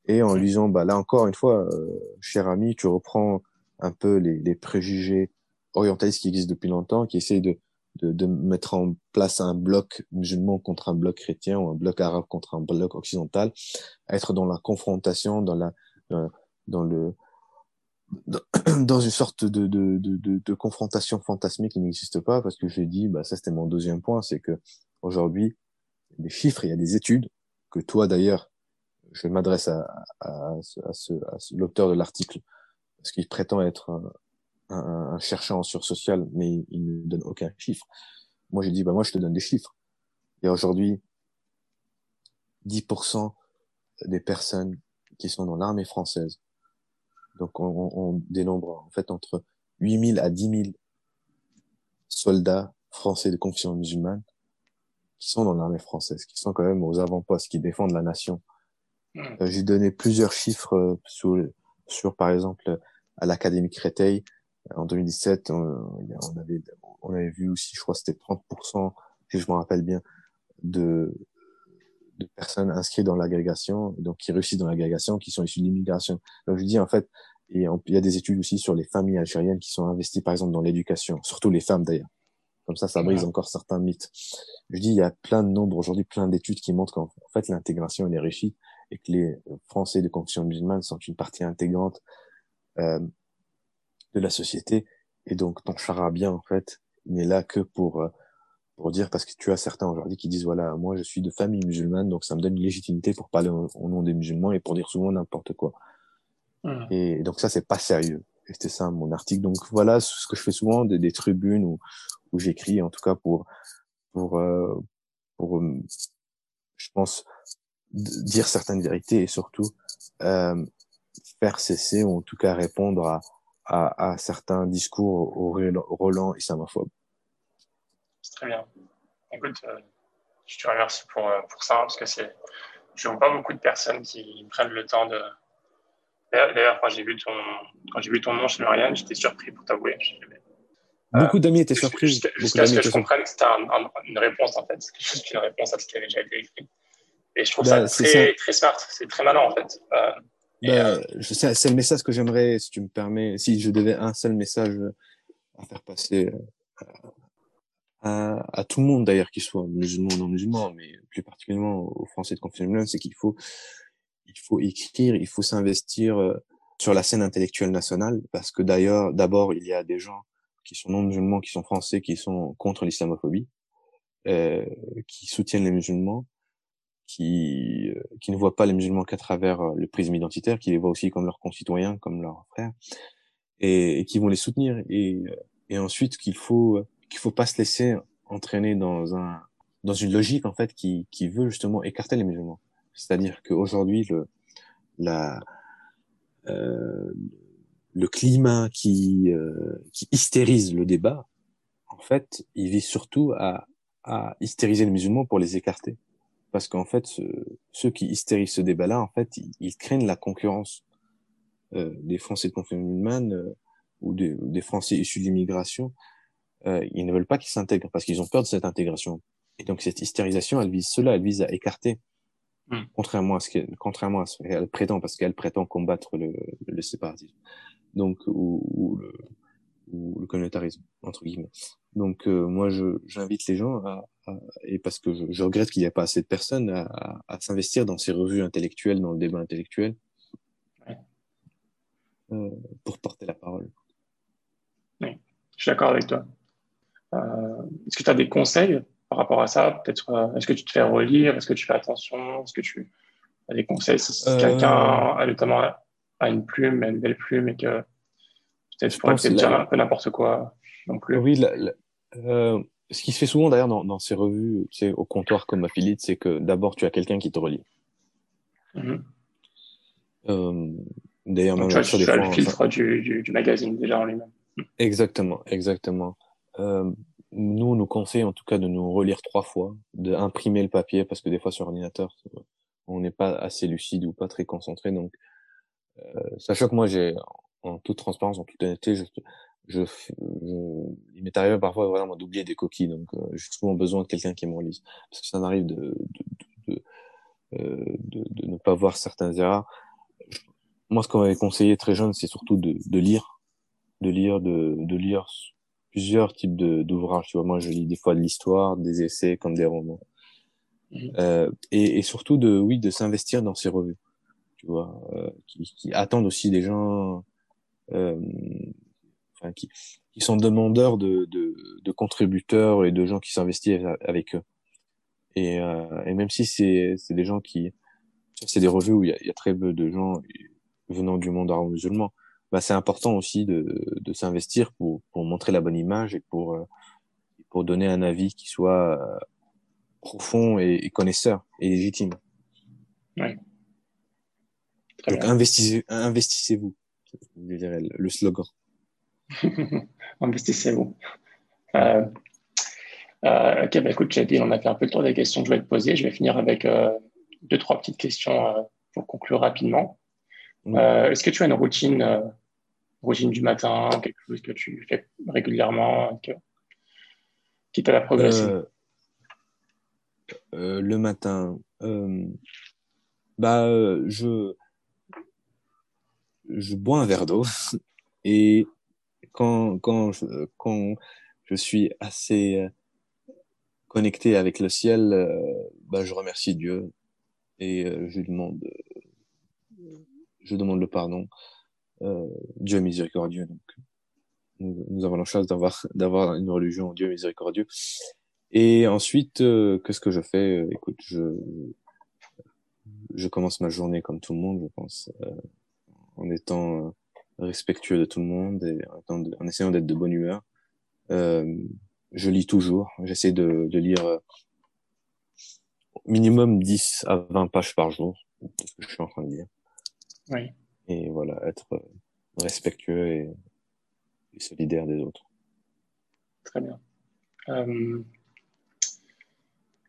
Et en lui disant, bah là encore une fois, euh, cher ami, tu reprends un peu les, préjugés orientalistes qui existent depuis longtemps, qui essayent de, de, mettre en place un bloc musulman contre un bloc chrétien ou un bloc arabe contre un bloc occidental, être dans la confrontation, dans la le dans une sorte de, de, de, de confrontation fantasmique qui n'existe pas, parce que j'ai dit, bah, ça c'était mon deuxième point, c'est que aujourd'hui, des chiffres, il y a des études, que toi d'ailleurs, je m'adresse à, à, à, ce, à l'auteur de l'article, parce qu'il prétend être un, un, un, chercheur en sciences mais il ne donne aucun chiffre. Moi j'ai dit, bah moi je te donne des chiffres. A aujourd'hui 10% des personnes qui sont dans l'armée française donc on, on, dénombre en fait entre 8000 à 10 000 soldats français de confession musulmane qui sont dans l'armée française, qui sont quand même aux avant-postes, qui défendent la nation. Euh, j'ai donné plusieurs chiffres euh, sur, sur par exemple à l'Académie Créteil en 2017, on, on, avait on avait vu aussi, je crois c'était 30%, si je me rappelle bien, de de personnes inscrites dans l'agrégation, donc qui réussissent dans l'agrégation, qui sont issues de l'immigration. Donc je dis en fait, et il y a des études aussi sur les familles algériennes qui sont investies par exemple dans l'éducation, surtout les femmes d'ailleurs. Comme ça, ça brise encore certains mythes. Je dis, il y a plein de nombres aujourd'hui, plein d'études qui montrent qu'en fait l'intégration elle est réussie et que les Français de confession musulmane sont une partie intégrante euh, de la société. Et donc ton charabia en fait, n'est là que pour euh, pour dire parce que tu as certains aujourd'hui qui disent voilà moi je suis de famille musulmane donc ça me donne une légitimité pour parler au, nom des musulmans et pour dire souvent n'importe quoi mmh. et donc ça c'est pas sérieux et c'était ça mon article donc voilà ce que je fais souvent des, des tribunes où, où j'écris en tout cas pour pour euh, pour euh, je pense dire certaines vérités et surtout euh, faire cesser ou en tout cas répondre à à, à certains discours au, Roland islamophobe c'est très bien. Écoute, euh, je te remercie pour, euh, pour ça, parce que c'est, je vois pas beaucoup de personnes qui prennent le temps de. D'ailleurs, quand j'ai vu ton, quand j'ai vu ton nom chez Marianne, j'étais surpris pour t'avouer. Beaucoup d'amis étaient surpris. Jusqu'à ce que je comprenne que c'était une réponse, en fait. C'est juste une réponse à ce qui avait déjà été écrit. Et je trouve bah, ça très, très smart. C'est très malin, en fait. Euh, bah, c'est le message que j'aimerais, si tu me permets, si je devais un seul message à faire passer à, à, tout le monde d'ailleurs, qu'il soit musulman ou non musulman, mais plus particulièrement aux Français de confession c'est qu'il faut, il faut écrire, il faut s'investir euh, sur la scène intellectuelle nationale, parce que d'ailleurs, d'abord, il y a des gens qui sont non musulmans, qui sont français, qui sont contre l'islamophobie, euh, qui soutiennent les musulmans, qui, euh, qui ne voient pas les musulmans qu'à travers euh, le prisme identitaire, qui les voient aussi comme leurs concitoyens, comme leurs frères, et, et qui vont les soutenir. Et, et ensuite qu'il faut qu'il faut pas se laisser entraîner dans un dans une logique en fait qui qui veut justement écarter les musulmans. C'est-à-dire qu'aujourd'hui le la euh, le climat qui euh, qui hystérise le débat, en fait, il vise surtout à à hystériser les musulmans pour les écarter. Parce qu'en fait, ceux qui hystérisent ce débat-là, en fait, ils, craignent la concurrence euh, des Français de confession musulmane euh, ou des, Français issus de l'immigration, euh, ils ne veulent pas qu'ils s'intègrent parce qu'ils ont peur de cette intégration. Et donc cette hystérisation, elle vise cela, elle vise à écarter, hmm. contrairement à ce qu'elle, contrairement à ce qu'elle prétend, parce qu'elle prétend combattre le, le séparatisme, donc ou, ou le ou le communautarisme entre guillemets. Donc euh, moi, je j'invite les gens à, et parce que je, je regrette qu'il n'y a pas assez de personnes à, à, s'investir dans ces revues intellectuelles, dans le débat intellectuel, euh, pour porter la parole. Oui, je suis d'accord avec toi. Euh, est-ce que tu as des conseils par rapport à ça Peut-être, euh, est-ce que tu te fais relire? Est-ce que tu fais attention? Est-ce que tu as des conseils si quelqu'un a notamment a une plume, une belle plume et que peut-être pourrait dire un peu n'importe quoi non plus? Oui, la, euh, ce qui se fait souvent d'ailleurs dans, dans, ces revues, tu sais, au comptoir comme Affiliate, c'est que d'abord tu as quelqu'un qui te relie. Mm-hmm. euh, d'ailleurs, même tu as, tu as le filtre du, du, du, magazine déjà en lui-même. Exactement, exactement. Euh, nous, on nous conseille en tout cas de nous relire trois fois, d'imprimer le papier parce que des fois sur ordinateur, on n'est pas assez lucide ou pas très concentré. Donc, euh, sachant que moi, j'ai en toute transparence, en toute honnêteté, je, je, il m'est arrivé parfois vraiment d'oublier des coquilles, donc euh, j'ai souvent besoin de quelqu'un qui me relise, parce que ça m'arrive de, de, de, euh, de, de, ne pas voir certaines erreurs. Moi, ce qu'on m'avait conseillé très jeune, c'est surtout de, de lire, de lire, de, de lire plusieurs types d'ouvrages. Tu vois, moi, je lis des fois de l'histoire, des essais comme des romans, mmh. euh, et, et, surtout de, oui, de s'investir dans ces revues, tu vois, euh, qui, qui, attendent aussi des gens. Euh, qui, qui sont demandeurs de, de, de, contributeurs et de gens qui s'investissent avec eux. Et, euh, et même si c'est des gens qui, c'est des revues où il y a, il y a très peu de gens venant du monde arabe musulman, bah c'est important aussi de, de s'investir pour, pour montrer la bonne image et pour, euh, pour donner un avis qui soit euh, profond et, connaisseur et légitime. Ouais. Donc investissez, investissez-vous, je dirais le slogan. Investissez-vous. Euh, euh, ok, bah écoute, dit, on a fait un peu le tour des questions que je vais te poser. Je vais finir avec euh, deux, trois petites questions pour conclure rapidement. Est-ce que tu as une routine, routine du matin, quelque chose que tu fais régulièrement, que, qui t'aide à progresser Le matin, bah, je, je bois un verre d'eau et quand, quand, je, quand je suis assez euh, connecté avec le ciel, euh, bah, je remercie Dieu et euh, je lui demande, je demande le pardon. Dieu est miséricordieux, donc nous, avons la chance d'avoir d'avoir une religion Dieu miséricordieux. Et ensuite, qu'est-ce que je fais? Écoute, je je commence ma journée comme tout le monde, je pense, en étant respectueux de tout le monde et en, essayant d'être de bonne humeur. Euh, je lis toujours. J'essaie de, de lire euh, minimum 10 à 20 pages par jour. Je suis en train de lire. Oui. Et voilà, être euh, respectueux et, et solidaire des autres. Très bien. Euh,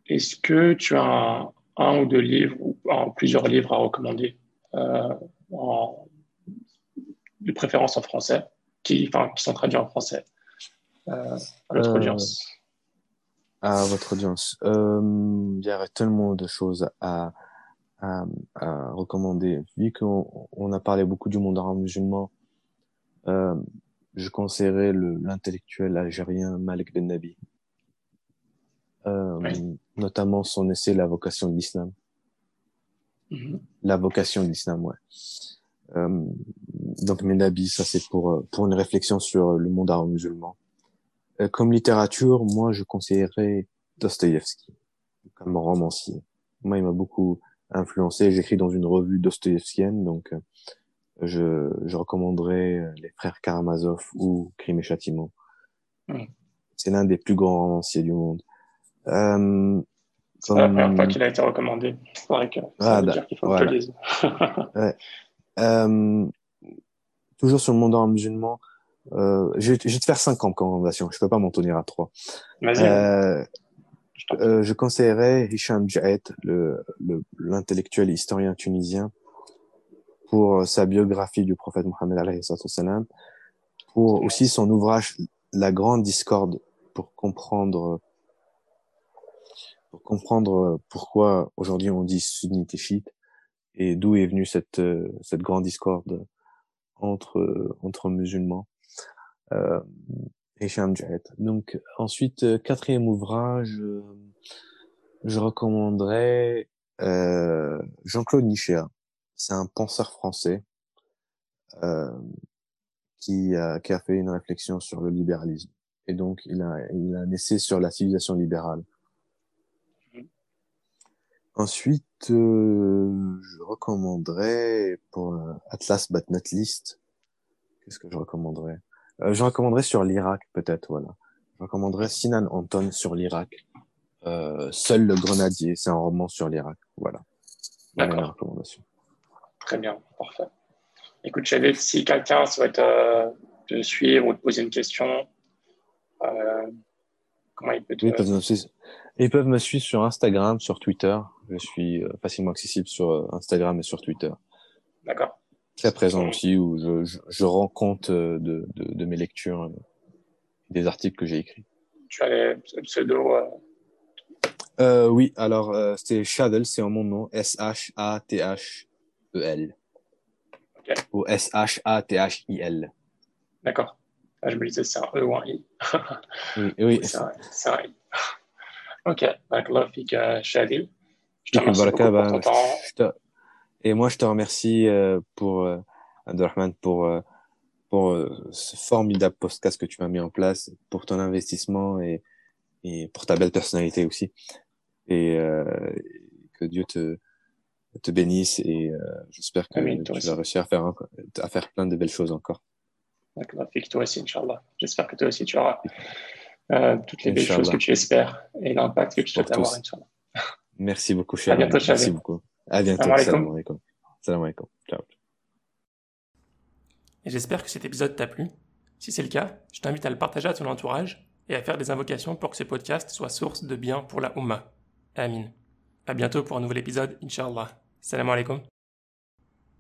Est-ce que tu as un, un, ou deux livres ou plusieurs livres à recommander euh, en, de préférence en français, qui, enfin, qui sont traduits en français euh, à notre euh, audience? À votre audience. Euh, il y aurait tellement de choses à, à, à recommander. Vu qu'on on a parlé beaucoup du monde arabe musulman, euh, je conseillerais l'intellectuel algérien Malek Ben Nabi. Euh, notamment son essai La vocation de l'islam. Mm-hmm. La vocation de l'islam, ouais. Euh, donc Menabi, ça c'est pour euh, pour une réflexion sur le monde arabe musulman. Euh, comme littérature, moi je conseillerais Dostoïevski comme romancier. Moi, il m'a beaucoup influencé. J'écris dans une revue dostoïevskienne, donc je, je recommanderais les frères Karamazov ou Crime et Châtiment. C'est l'un des plus grands romanciers du monde. Euh, C'est la première fois qu'il a été recommandé. C'est que ça ah, dire qu'il faut que je ouais. Euh, toujours sur le monde arabe musulman, euh, je, je, vais te faire cinq recommandations. Je peux pas m'en tenir à trois. Euh, euh, je conseillerais Hicham Jahed, le l'intellectuel historien tunisien, pour sa biographie du prophète Mohammed pour aussi son ouvrage La Grande Discorde, pour comprendre pour comprendre pourquoi aujourd'hui on dit sunnite et chiite et d'où est venue cette cette grande discorde entre entre musulmans. Euh, et Donc ensuite quatrième ouvrage, je recommanderais euh, Jean-Claude Nichéa. C'est un penseur français euh, qui, a, qui a fait une réflexion sur le libéralisme. Et donc, il a, il a un essai sur la civilisation libérale. Ensuite, euh, je recommanderais pour euh, Atlas But Not List. Qu'est-ce que je recommanderais? Euh, Je recommanderais sur l'Irak, peut-être, voilà. Je recommanderais Sinan Anton sur l'Irak. Euh, Seul le grenadier, c'est un roman sur l'Irak. Voilà. D'accord. Très bien, parfait. Écoute, Chavez, si quelqu'un souhaite euh, te suivre ou te poser une question, comment il peut te... suivre. ils peuvent me suivre sur Instagram, sur Twitter. Je suis facilement accessible sur Instagram et sur Twitter. D'accord. Très présent aussi, où je, je, je rends compte de, de, de, mes lectures, des articles que j'ai écrits. Tu as les pseudos euh, oui, alors euh, c'est Shadel, c'est en mon nom, S-H-A-T-H-E-L. Okay. Ou S-H-A-T-H-I-L. D'accord. Ah, je me disais c'est un E ou un I. oui, oui. C'est un, un, I. ok, Barakallah fik Shadil. Je te remercie beaucoup pour ton temps. Et moi, je te remercie euh, pour, euh, Abdelrahman, pour, euh, pour ce formidable podcast que tu m'as mis en place, pour ton investissement et, et pour ta belle personnalité aussi et euh, que Dieu te te bénisse et euh, j'espère que tu vas réussir à faire à faire plein de belles choses encore. D'accord, toi aussi, Inch'Allah. J'espère que toi aussi tu auras euh, toutes les belles choses que tu espères et l'impact que tu souhaites avoir, Inch'Allah. Merci beaucoup, cher. À bientôt, Merci beaucoup. À bientôt. Salam alaikum. Salam alaikum. Ciao. Et j'espère que cet épisode t'a plu. Si c'est le cas, je t'invite à le partager à ton entourage et à faire des invocations pour que ce podcast soit source de bien pour la Ummah. Amin. À bientôt pour un nouvel épisode, Inch'Allah. Salam alaikum.